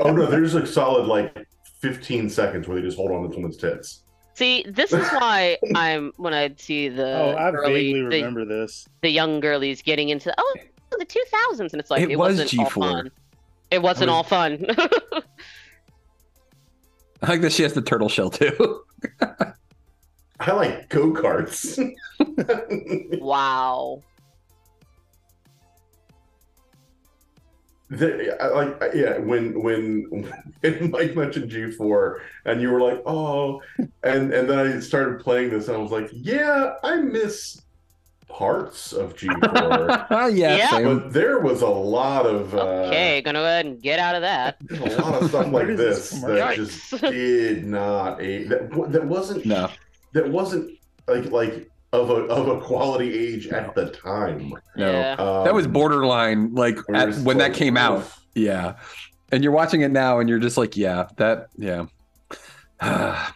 [SPEAKER 5] Oh no, there's a solid like 15 seconds where they just hold on to someone's tits.
[SPEAKER 3] see, this is why I'm when I see the
[SPEAKER 6] oh, I
[SPEAKER 3] girly-
[SPEAKER 6] vaguely
[SPEAKER 3] the,
[SPEAKER 6] remember this.
[SPEAKER 3] the young girlies getting into oh the 2000s and it's like
[SPEAKER 4] It
[SPEAKER 3] it,
[SPEAKER 4] was
[SPEAKER 3] wasn't all
[SPEAKER 4] G4.
[SPEAKER 3] fun. It wasn't
[SPEAKER 4] was-
[SPEAKER 3] all fun.
[SPEAKER 4] I like that she has the turtle shell too.
[SPEAKER 5] I like go karts.
[SPEAKER 3] wow.
[SPEAKER 5] The, I, like yeah, when when when Mike mentioned G4 and you were like, oh, and and then I started playing this and I was like, yeah, I miss parts of G4.
[SPEAKER 4] yeah,
[SPEAKER 3] Yeah.
[SPEAKER 5] But there was a lot of uh,
[SPEAKER 3] Okay, gonna go ahead and get out of that.
[SPEAKER 5] a lot of stuff like
[SPEAKER 6] this
[SPEAKER 5] this that just did not age. That that wasn't
[SPEAKER 4] No.
[SPEAKER 5] that wasn't like like of a of a quality age at the time.
[SPEAKER 4] No.
[SPEAKER 3] Yeah.
[SPEAKER 5] Um,
[SPEAKER 4] that was borderline like at,
[SPEAKER 5] it's
[SPEAKER 4] when that
[SPEAKER 5] like,
[SPEAKER 4] came out. Yeah. And you're watching it now and you're just like, yeah, that yeah.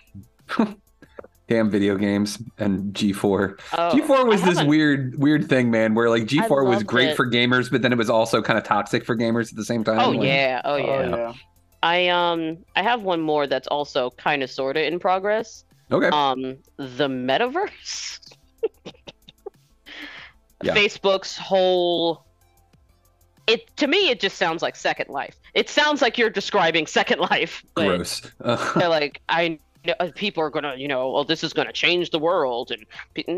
[SPEAKER 4] Damn video games and G4.
[SPEAKER 3] Oh,
[SPEAKER 4] G4 was this weird weird thing, man, where like G4 was great
[SPEAKER 3] it.
[SPEAKER 4] for gamers, but then it was also kind of toxic for gamers at the same time.
[SPEAKER 3] Oh
[SPEAKER 4] Like,
[SPEAKER 3] yeah, oh
[SPEAKER 6] Oh,
[SPEAKER 3] yeah.
[SPEAKER 6] yeah.
[SPEAKER 3] I um I have one more that's also kind of sorta in progress.
[SPEAKER 4] Okay.
[SPEAKER 3] Um the metaverse.
[SPEAKER 4] Yeah.
[SPEAKER 3] Facebook's whole it to me it just sounds like Second Life. It sounds like you're describing Second Life. Like,
[SPEAKER 4] Gross.
[SPEAKER 3] They're like I know uh, people are gonna you know well this is gonna change the world and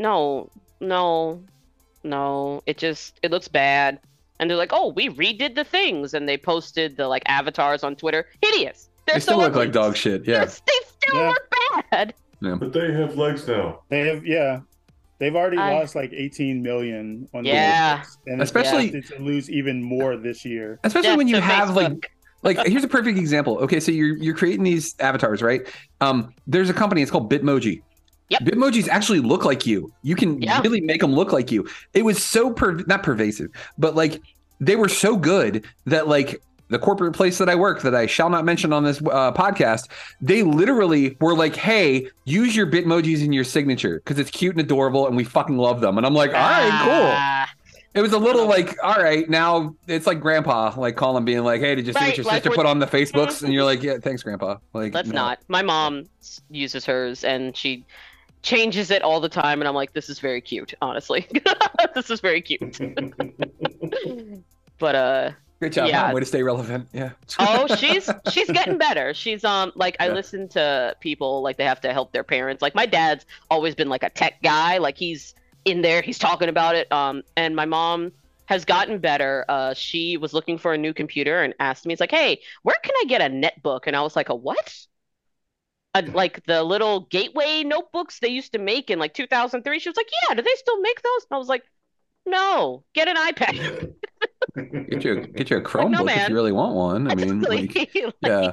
[SPEAKER 3] no no no it just it looks bad and they're like oh we redid the things and they posted the like avatars on Twitter hideous they're
[SPEAKER 4] they still
[SPEAKER 3] so
[SPEAKER 4] look
[SPEAKER 3] ugly.
[SPEAKER 4] like dog shit. Yeah.
[SPEAKER 3] They're- they still
[SPEAKER 6] Yeah.
[SPEAKER 3] look bad
[SPEAKER 4] yeah.
[SPEAKER 5] But they have legs now.
[SPEAKER 6] They have, yeah. They've already
[SPEAKER 3] I-
[SPEAKER 6] lost like 18 million on the
[SPEAKER 3] Yeah.
[SPEAKER 6] Olympics, and
[SPEAKER 4] Especially-
[SPEAKER 6] especially to lose even more this year.
[SPEAKER 4] Especially
[SPEAKER 3] Yeah,
[SPEAKER 4] when you
[SPEAKER 3] so
[SPEAKER 4] have like like here's a perfect example. Okay, so you're you're creating these avatars, right? Um, there's a company. It's called Bitmoji.
[SPEAKER 3] Yep.
[SPEAKER 4] Bitmojis actually look like you. You can
[SPEAKER 3] Yeah.
[SPEAKER 4] really make them look like you. It was so per not pervasive, but like they were so good that like the corporate place that I work that I shall not mention on this uh, podcast, they literally were like, "Hey, use your Bitmojis in your signature because it's cute and adorable, and we fucking love them." And I'm like, "All right, cool."
[SPEAKER 3] Ah,
[SPEAKER 4] It was a little like, all right, now it's like grandpa, like calling being like, hey, did you see
[SPEAKER 3] Right,
[SPEAKER 4] what your
[SPEAKER 3] like
[SPEAKER 4] sister put on the Facebooks? And you're like, yeah, thanks, grandpa. Like,
[SPEAKER 3] let's
[SPEAKER 4] no.
[SPEAKER 3] not my mom uses hers and she changes it all the time and i'm like this is very cute honestly this is very cute but uh
[SPEAKER 4] Great job,
[SPEAKER 3] Yeah.
[SPEAKER 4] Way to stay relevant. Yeah.
[SPEAKER 3] oh she's she's getting better. She's um like i
[SPEAKER 4] Yeah.
[SPEAKER 3] listen to people like they have to help their parents. Like my dad's always been like a tech guy. Like he's in there. He's talking about it. Um and my mom has gotten better. Uh she was looking for a new computer and asked me it's like hey where can i get a netbook? And i was like a what? A, like the little gateway notebooks they used to make in like 2003 she was like yeah do they still make those? And i was like no get an ipad
[SPEAKER 4] Get you, a, get you a Chromebook
[SPEAKER 3] no,
[SPEAKER 4] if
[SPEAKER 3] man.
[SPEAKER 4] you really want one. I mean,
[SPEAKER 3] Like,
[SPEAKER 4] like, yeah.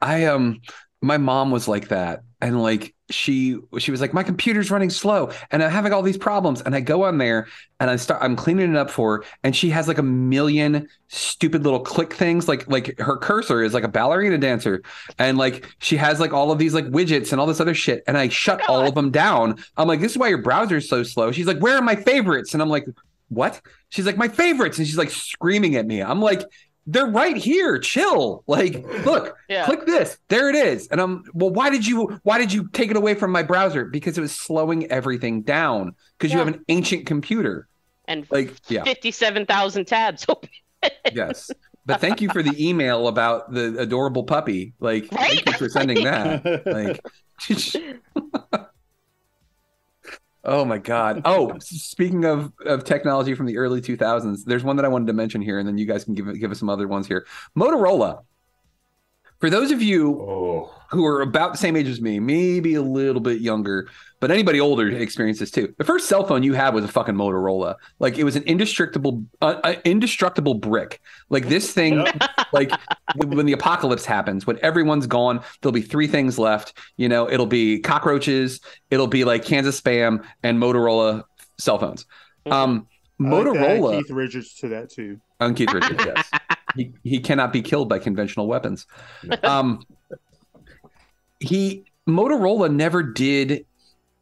[SPEAKER 4] I um, my mom was like that, and like she she was like my computer's running slow and i'm having all these problems. And i go on there and i start i'm cleaning it up for her and she has like a million stupid little click things. Like like her cursor is like a ballerina dancer and like she has like all of these like widgets and all this other shit and i shut all of them down. I'm like this is why your browser's so slow. She's like where are my favorites? And i'm like what? She's like my favorites. And she's like screaming at me. I'm like they're right here chill. Like look
[SPEAKER 3] Yeah.
[SPEAKER 4] click this. There it is. And i'm well why did you why did you take it away from my browser? Because it was slowing everything down. Because you have an ancient computer.
[SPEAKER 3] And
[SPEAKER 4] like yeah.
[SPEAKER 3] 57,000 tabs open.
[SPEAKER 4] yes. But thank you for the email about the adorable puppy. Like thank you for sending that. Like Oh my god. Oh, speaking of of technology from the early 2000s, there's one that I wanted to mention here and then you guys can give give us some other ones here. Motorola. For those of you who are about the same age as me, maybe a little bit younger, but anybody older experienced this too. The first cell phone you had was a fucking Motorola. Like it was an indestructible, uh, uh, indestructible brick. Like this thing, like when the apocalypse happens, when everyone's gone, there'll be three things left. You know, it'll be cockroaches, it'll be like Kansas spam, and Motorola cell phones. Um,
[SPEAKER 6] I like
[SPEAKER 4] Motorola.
[SPEAKER 6] Keith Richards to that too.
[SPEAKER 4] On Keith Richards, yes. He, he cannot be killed by conventional weapons. Um, he Motorola never did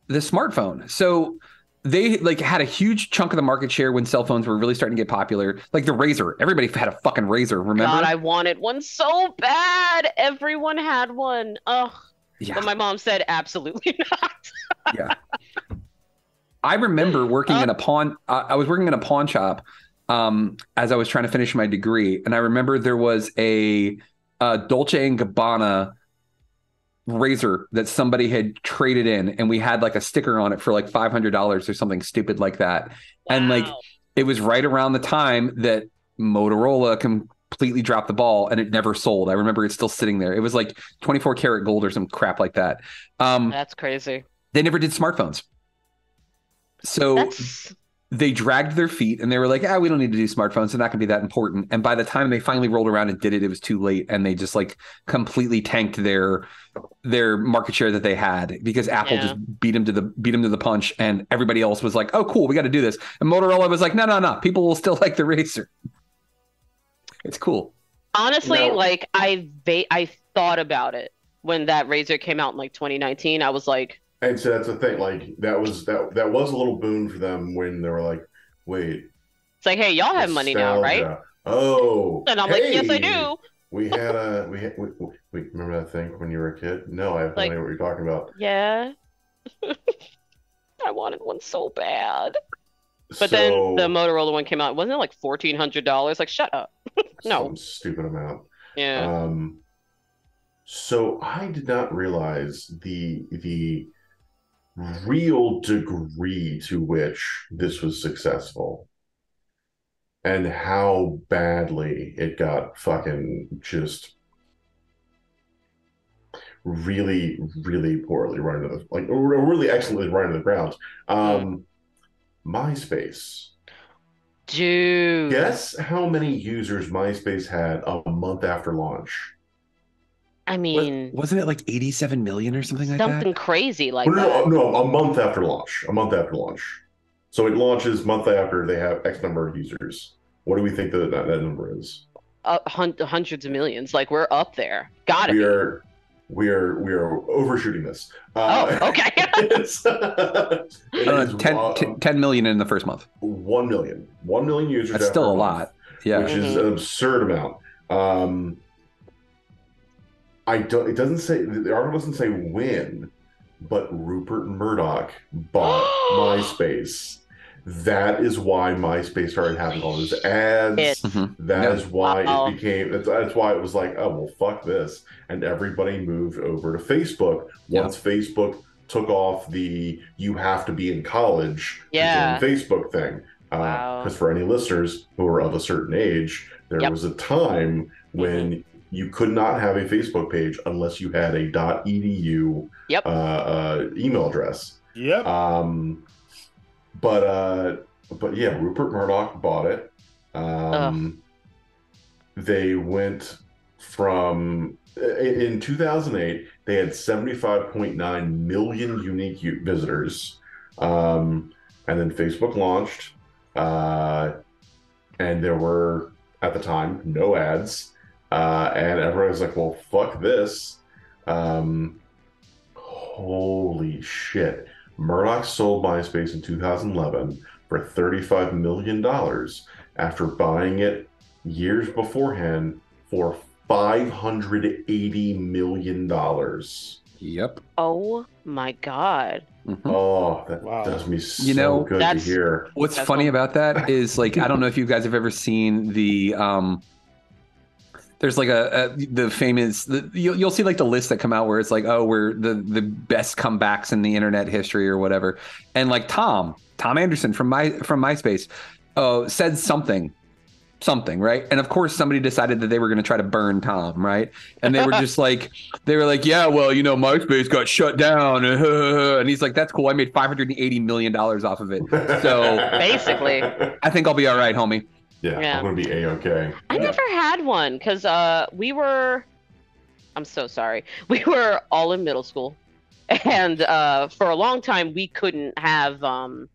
[SPEAKER 4] the smartphone, so they like had a huge chunk of the market share when cell phones were really starting to get popular. Like the RAZR, everybody had a fucking RAZR. Remember?
[SPEAKER 3] God, I wanted one so bad. Everyone had one. Ugh.
[SPEAKER 4] Yeah.
[SPEAKER 3] But my mom said absolutely not.
[SPEAKER 4] yeah. I remember working in a pawn. Uh, I was working in a pawn shop um, as I was trying to finish my degree, and I remember there was a, uh Dolce and Gabbana RAZR that somebody had traded in, and we had like a sticker on it for like five hundred dollars or something stupid like that. And like it was right around the time that Motorola completely dropped the ball and it never sold. I remember it's still sitting there. It was like 24 karat gold or some crap like that. Um,
[SPEAKER 3] That's crazy.
[SPEAKER 4] they never did smartphones. So they dragged their feet and they were like, ah, we don't need to do smartphones. They're not going to be that important. And by the time they finally rolled around and did it, it was too late. And they just like completely tanked their their market share that they had because Apple
[SPEAKER 3] Yeah.
[SPEAKER 4] just beat them to the beat them to the punch. And everybody else was like, oh, cool, we got to do this. And Motorola was like, no, no, no, people will still like the RAZR. It's cool.
[SPEAKER 3] Honestly,
[SPEAKER 4] No.
[SPEAKER 3] like I va- I thought about it when that RAZR came out in like 2019. I was like,
[SPEAKER 5] And so that's the thing. Like that was that that was a little boon for them when they were like, wait,
[SPEAKER 3] it's like, hey, y'all have money now, right?
[SPEAKER 5] Oh,
[SPEAKER 3] And I'm like, yes, I do.
[SPEAKER 5] We had a we had we, we, remember that thing when you were a kid? No, I have no
[SPEAKER 3] Like-
[SPEAKER 5] idea what you're talking about.
[SPEAKER 3] Yeah. I wanted one so bad. But then the Motorola one came out. Wasn't it like fourteen hundred dollars? Like, shut up. no.
[SPEAKER 5] some stupid amount.
[SPEAKER 3] Yeah.
[SPEAKER 5] Um, so I did not realize the the real degree to which this was successful and how badly it got fucking just really, really poorly run into the like really excellently run into the ground. Um, MySpace.
[SPEAKER 3] Dude.
[SPEAKER 5] Guess how many users MySpace had a month after launch?
[SPEAKER 3] I mean,
[SPEAKER 4] Wasn't it like 87 million or something like
[SPEAKER 3] something
[SPEAKER 4] that?
[SPEAKER 3] Something crazy like
[SPEAKER 5] no,
[SPEAKER 3] that.
[SPEAKER 5] no, no, a month after launch. A month after launch. So it launches month after they have X number of users. What do we think that that, that number is?
[SPEAKER 3] Uh, hun- hundreds of millions. Like we're up there. Got it.
[SPEAKER 5] we
[SPEAKER 3] be.
[SPEAKER 5] are we are we are overshooting this. Uh,
[SPEAKER 3] Oh, okay.
[SPEAKER 5] it's, it
[SPEAKER 4] Uh,
[SPEAKER 5] is
[SPEAKER 4] 10,
[SPEAKER 5] uh,
[SPEAKER 4] 10 10 million in the first month.
[SPEAKER 5] one million. One million users.
[SPEAKER 4] That's still a
[SPEAKER 5] month,
[SPEAKER 4] lot. Yeah.
[SPEAKER 5] Which is an absurd amount. Um I don't it doesn't say the article doesn't say when, but Rupert Murdoch bought MySpace. That is why MySpace started having all those ads.
[SPEAKER 3] It- mm-hmm.
[SPEAKER 5] That is
[SPEAKER 4] Yeah.
[SPEAKER 5] why
[SPEAKER 3] Uh-oh.
[SPEAKER 5] it became. That's, that's why it was like, oh well, fuck this, and everybody moved over to Facebook once Facebook took off the "you have to be in college"
[SPEAKER 3] Yeah.
[SPEAKER 5] Facebook thing. Because
[SPEAKER 3] Wow.
[SPEAKER 5] for any listeners who are of a certain age, there
[SPEAKER 3] Yep.
[SPEAKER 5] was a time when mm-hmm. You could not have a Facebook page unless you had a .edu
[SPEAKER 3] Yep.
[SPEAKER 5] uh, uh, email address.
[SPEAKER 6] Yep.
[SPEAKER 5] Um, but uh, but yeah, Rupert Murdoch bought it. Um, they went from in in 2008 they had 75.9 million unique u- visitors um, and then facebook launched uh, and there were at the time no ads uh, and everyone was like well fuck this um, holy shit murdoch sold myspace in 2011 for 35 million dollars after buying it years beforehand for 580 million dollars
[SPEAKER 4] Yep.
[SPEAKER 3] Oh my god.
[SPEAKER 5] Oh, that does me so
[SPEAKER 4] you know
[SPEAKER 5] good to hear.
[SPEAKER 4] what's funny about that is like i don't know if you guys have ever seen the um there's like a, a the famous the, you'll, you'll see like the list that come out where it's like oh we're the the best comebacks in the internet history or whatever. And like tom tom anderson from my from myspace uh said something something right? And of course somebody decided that they were going to try to burn tom right? And they were just like they were like yeah well you know myspace got shut down and he's like that's cool. I made 580 million dollars off of it. So
[SPEAKER 3] Basically.
[SPEAKER 4] i think i'll be all right homie
[SPEAKER 5] Yeah,
[SPEAKER 3] Yeah.
[SPEAKER 5] I'm gonna be a okay.
[SPEAKER 3] I never had one because uh, we were. I'm so sorry. We were all in middle school, and uh, for a long time we couldn't have um,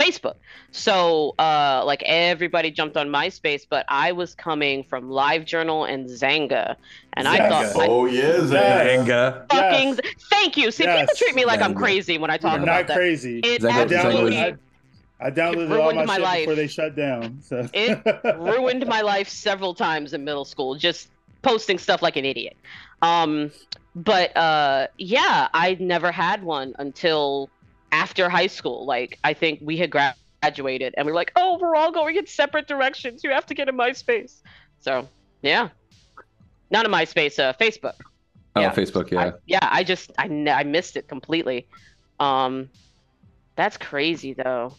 [SPEAKER 3] Facebook. So uh, like everybody jumped on MySpace, but I was coming from LiveJournal and Xanga, and I thought, I
[SPEAKER 5] Oh yeah,
[SPEAKER 4] Xanga.
[SPEAKER 3] fucking thank you. See, people treat me like I'm crazy when I talk
[SPEAKER 6] You're
[SPEAKER 3] about
[SPEAKER 6] not
[SPEAKER 3] that.
[SPEAKER 6] crazy.
[SPEAKER 3] It
[SPEAKER 4] Xanga-
[SPEAKER 6] I downloaded,
[SPEAKER 3] absolutely
[SPEAKER 6] I, I downloaded all
[SPEAKER 3] ruined
[SPEAKER 6] my,
[SPEAKER 3] my
[SPEAKER 6] shit
[SPEAKER 3] life.
[SPEAKER 6] before they shut down. So.
[SPEAKER 3] It ruined my life several times in middle school just posting stuff like an idiot. Um but uh yeah i never had one until after high school. Like i think we had gra- graduated and we were like oh we're all going in separate directions. You have to get a myspace. So yeah. Not a myspace uh facebook.
[SPEAKER 4] Oh
[SPEAKER 3] Yeah.
[SPEAKER 4] facebook yeah.
[SPEAKER 3] I, yeah i just I, I missed it completely. Um that's crazy though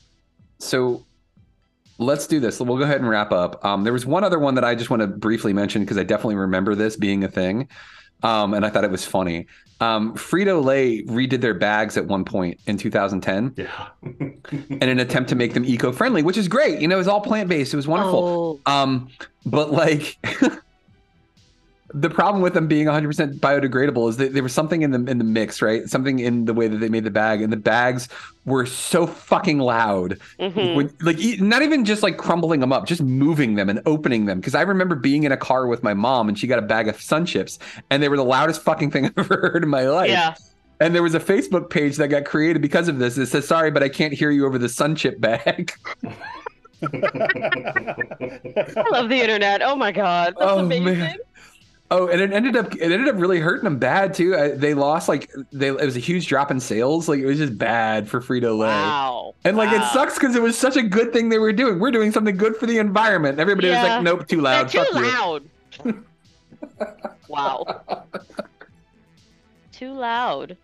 [SPEAKER 4] so let's do this. We'll go ahead and wrap up. Um there was one other one that i just want to briefly mention because i definitely remember this being a thing um and i thought it was funny. Um frito-lay redid their bags at one point in 2010
[SPEAKER 5] Yeah.
[SPEAKER 4] in an attempt to make them eco-friendly which is great. You know it was all plant-based. It was wonderful.
[SPEAKER 3] Oh.
[SPEAKER 4] um but like the problem with them being 100% biodegradable is that there was something in the in the mix right? Something in the way that they made the bag and the bags were so fucking loud.
[SPEAKER 3] Mhm.
[SPEAKER 4] when, like e- not even just like crumbling them up just moving them and opening them. Because i remember being in a car with my mom and she got a bag of SunChips and they were the loudest fucking thing i've ever heard in my life.
[SPEAKER 3] Yeah.
[SPEAKER 4] And there was a facebook page that got created because of this it says sorry but i can't hear you over the SunChip bag.
[SPEAKER 3] I love the internet. Oh my god. That's
[SPEAKER 4] Oh,
[SPEAKER 3] amazing.
[SPEAKER 4] man. Oh, and it ended up it ended up really hurting them bad too. I, they lost like they it was a huge drop in sales. Like it was just bad for Frito Lay.
[SPEAKER 3] Wow.
[SPEAKER 4] And like it sucks because it was such a good thing they were doing. We're doing something good for the environment. Everybody was like, nope, too
[SPEAKER 3] They're
[SPEAKER 4] loud.
[SPEAKER 3] too
[SPEAKER 4] Fuck
[SPEAKER 3] loud. wow. Too loud.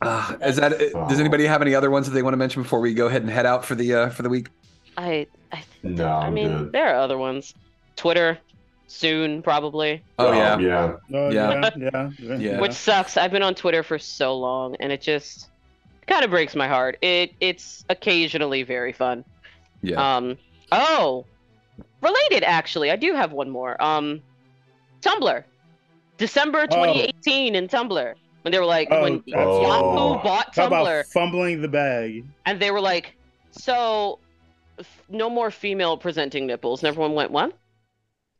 [SPEAKER 4] Ah, is that? Does anybody have any other ones that they want to mention before we go ahead and head out for the uh, for the week?
[SPEAKER 3] I I,
[SPEAKER 5] No,
[SPEAKER 3] I mean
[SPEAKER 5] good.
[SPEAKER 3] there are other ones. Twitter, soon probably.
[SPEAKER 4] Oh, yeah.
[SPEAKER 5] yeah.
[SPEAKER 6] Oh,
[SPEAKER 4] Yeah.
[SPEAKER 6] yeah, yeah,
[SPEAKER 4] Yeah.
[SPEAKER 3] Which sucks. I've been on Twitter for so long, and it just kind of breaks my heart. It it's occasionally very fun.
[SPEAKER 4] Yeah.
[SPEAKER 3] Um. Oh, related actually. I do have one more. Um, Tumblr, December 2018 in Tumblr when they were like
[SPEAKER 6] Oh,
[SPEAKER 3] when
[SPEAKER 6] that's-
[SPEAKER 3] Yahoo bought
[SPEAKER 6] Talk
[SPEAKER 3] Tumblr
[SPEAKER 6] about fumbling the bag.
[SPEAKER 3] and they were like, so f- no more female presenting nipples. And everyone went, what?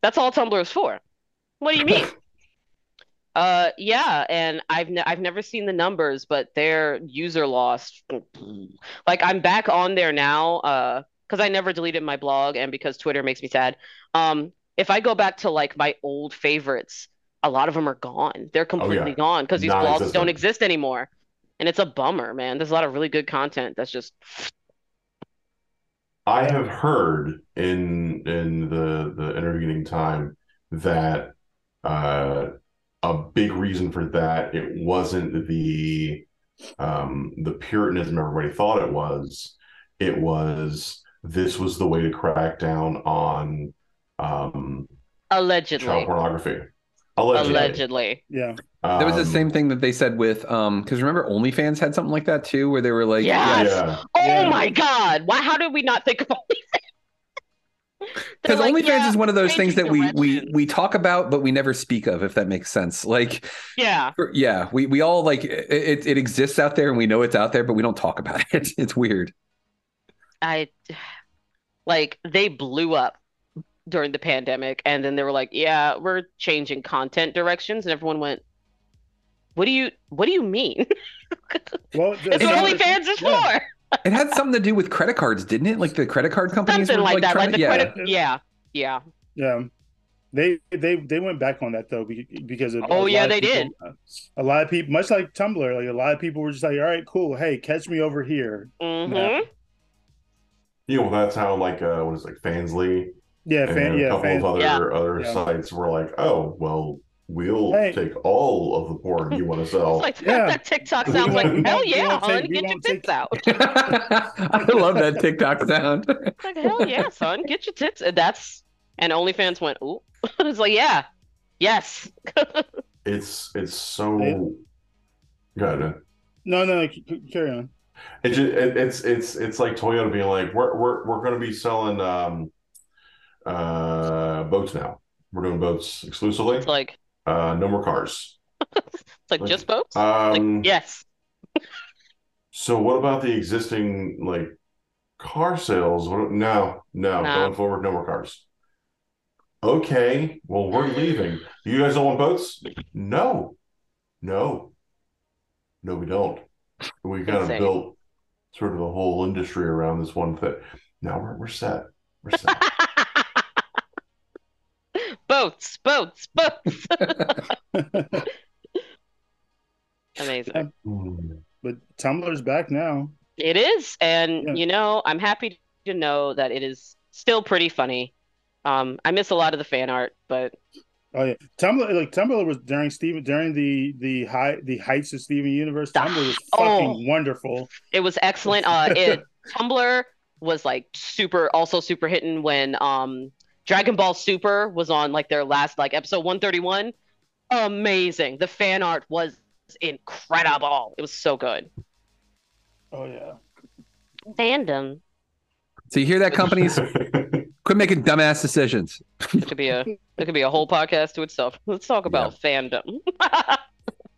[SPEAKER 3] That's all Tumblr is for. What do you mean? uh, yeah, and I've ne- I've never seen the numbers, but their user loss, like I'm back on there now, uh, because I never deleted my blog and because Twitter makes me sad. Um, if I go back to like my old favorites, a lot of them are gone. They're completely gone because these blogs don't exist anymore. And it's a bummer, man. There's a lot of really good content that's just
[SPEAKER 5] I have heard in in the the intervening time that uh, a big reason for that it wasn't the um, the puritanism everybody thought it was. It was this was the way to crack down on um,
[SPEAKER 3] allegedly.
[SPEAKER 5] child pornography. Allegedly.
[SPEAKER 3] Allegedly.
[SPEAKER 6] Yeah.
[SPEAKER 4] That was the
[SPEAKER 5] Um,
[SPEAKER 4] same thing that they said with um because remember OnlyFans had something like that too, where they were like,
[SPEAKER 3] Yes.
[SPEAKER 5] Yeah.
[SPEAKER 3] Oh
[SPEAKER 6] Yeah.
[SPEAKER 3] my God! Why? How did we not think of all these?
[SPEAKER 4] Because
[SPEAKER 3] like,
[SPEAKER 4] OnlyFans
[SPEAKER 3] "Yeah,
[SPEAKER 4] is one of those things that we we we talk about, but we never speak of. If that makes sense. Like,
[SPEAKER 3] Yeah.
[SPEAKER 4] yeah, we we all like it. It, it exists out there, and we know it's out there, but we don't talk about it. It's weird.
[SPEAKER 3] I like they blew up during the pandemic and then they were like, "Yeah, we're changing content directions." And everyone went, "What do you what do you mean?"
[SPEAKER 6] Well,
[SPEAKER 3] That's what OnlyFans is for.
[SPEAKER 4] It had something to do with credit cards, didn't it? Like the credit card companies
[SPEAKER 3] Something
[SPEAKER 4] were
[SPEAKER 3] like that.
[SPEAKER 4] trying
[SPEAKER 3] Like the
[SPEAKER 4] yeah.
[SPEAKER 3] credit yeah. Yeah.
[SPEAKER 6] Yeah. They they they went back on that though because of
[SPEAKER 3] Oh, yeah, they
[SPEAKER 6] people- A lot of people, much like Tumblr, like a lot of people were just like, "All right, cool. Hey, catch me over here."
[SPEAKER 3] Mm-hmm.
[SPEAKER 6] Yeah.
[SPEAKER 5] You know, that's how like uh what is it, like Fansly
[SPEAKER 6] Yeah,
[SPEAKER 5] and
[SPEAKER 6] fan-
[SPEAKER 5] a couple
[SPEAKER 6] fan-
[SPEAKER 5] of other
[SPEAKER 6] yeah.
[SPEAKER 5] other
[SPEAKER 6] Yeah.
[SPEAKER 5] sites were like, oh well, we'll
[SPEAKER 6] Hey.
[SPEAKER 5] take all of the porn you want to sell.
[SPEAKER 3] It's like that TikTok sounds like, hell yeah, hun, get your tits out.
[SPEAKER 4] I love that TikTok sound.
[SPEAKER 3] like, hell yeah, son, get your tits. And that's and OnlyFans went, ooh. it's like, yeah, yes.
[SPEAKER 5] it's it's so good.
[SPEAKER 6] No, no, c- c- carry on.
[SPEAKER 5] It just, it, it's it's it's like Toyota being like, we're we're we're going to be selling um uh boats now. We're doing boats exclusively.
[SPEAKER 3] It's like
[SPEAKER 5] Uh, no more cars.
[SPEAKER 3] it's like just boats.
[SPEAKER 5] Um,
[SPEAKER 3] like, yes.
[SPEAKER 5] So what about the existing like car sales? What, no, no,
[SPEAKER 3] No.
[SPEAKER 5] going forward, no more cars. Okay, well we're leaving. You guys don't want boats? No, no, no, we don't. We kind of built sort of a whole industry around this one thing. Now we're we're set. We're set.
[SPEAKER 3] Boats, boats, boats. Amazing.
[SPEAKER 6] But Tumblr's back now.
[SPEAKER 3] It is, and you know, I'm happy to know that it is still pretty funny. Um, I miss a lot of the fan art, but
[SPEAKER 6] Oh yeah, Tumblr like Tumblr was during Steven during the the high the heights of Steven Universe. Tumblr was fucking wonderful.
[SPEAKER 3] it was excellent. Uh, it Tumblr was like super, also super hitting when um Dragon Ball Super was on like their last like episode 131. Amazing. The fan art was incredible. It was so good.
[SPEAKER 6] Oh yeah.
[SPEAKER 3] Fandom.
[SPEAKER 4] So you hear that, companies? Quit making dumbass decisions.
[SPEAKER 3] It could be a it could be a whole podcast to itself. Let's talk about fandom.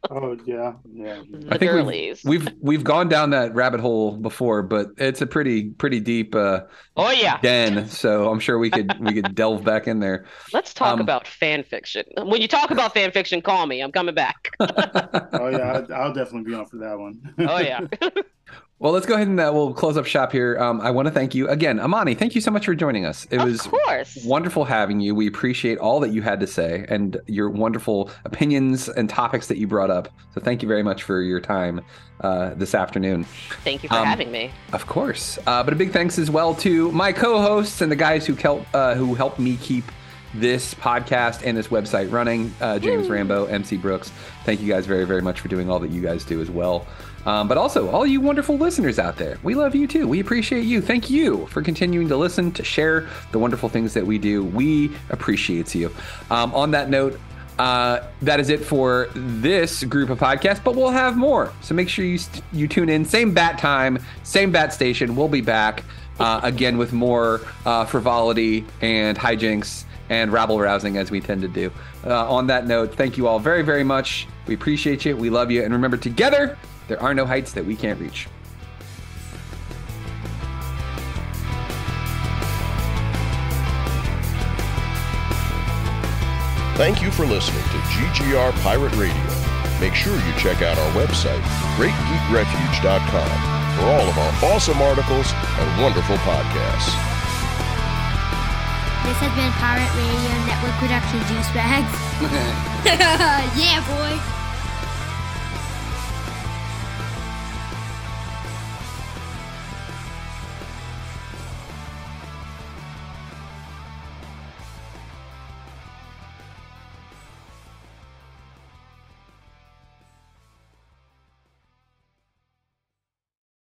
[SPEAKER 6] Oh yeah, yeah.
[SPEAKER 4] I think we've, we've we've gone down that rabbit hole before, but it's a pretty pretty deep uh,
[SPEAKER 3] Oh yeah.
[SPEAKER 4] den. So I'm sure we could we could delve back in there.
[SPEAKER 3] Let's talk
[SPEAKER 4] Um,
[SPEAKER 3] about fan fiction. When you talk about fan fiction, call me. I'm coming back.
[SPEAKER 6] Oh yeah, I'll, I'll definitely be on for that one.
[SPEAKER 3] Oh yeah.
[SPEAKER 4] Well, let's go ahead and uh, we'll close up shop here. Um, I want to thank you again, Amani. Thank you so much for joining us. It was
[SPEAKER 3] course.
[SPEAKER 4] wonderful having you. We appreciate all that you had to say and your wonderful opinions and topics that you brought up. So thank you very much for your time uh, this afternoon.
[SPEAKER 3] Thank you for
[SPEAKER 4] Um,
[SPEAKER 3] having me.
[SPEAKER 4] Of course, uh, but a big thanks as well to my co-hosts and the guys who help uh, who helped me keep this podcast and this website running. Uh, James Rambo, MC Brooks. Thank you guys very very much for doing all that you guys do as well. Um, but also all you wonderful listeners out there, we love you too. We appreciate you. Thank you for continuing to listen to share the wonderful things that we do. We appreciate you. Um, on that note. Uh, that is it for this group of podcasts, but we'll have more. So make sure you st- you tune in. Same bat time, same bat station. We'll be back uh, again with more uh, frivolity and hijinks and rabble rousing as we tend to do. Uh, on that note, thank you all very very much. We appreciate you. We love you, and remember, together there are no heights that we can't reach.
[SPEAKER 7] Thank you for listening to GGR Pirate Radio. Make sure you check out our website, GreatGeekRefuge.com, for all of our awesome articles and wonderful podcasts.
[SPEAKER 8] This has been Pirate Radio Network Production Juice Bags. yeah, boy.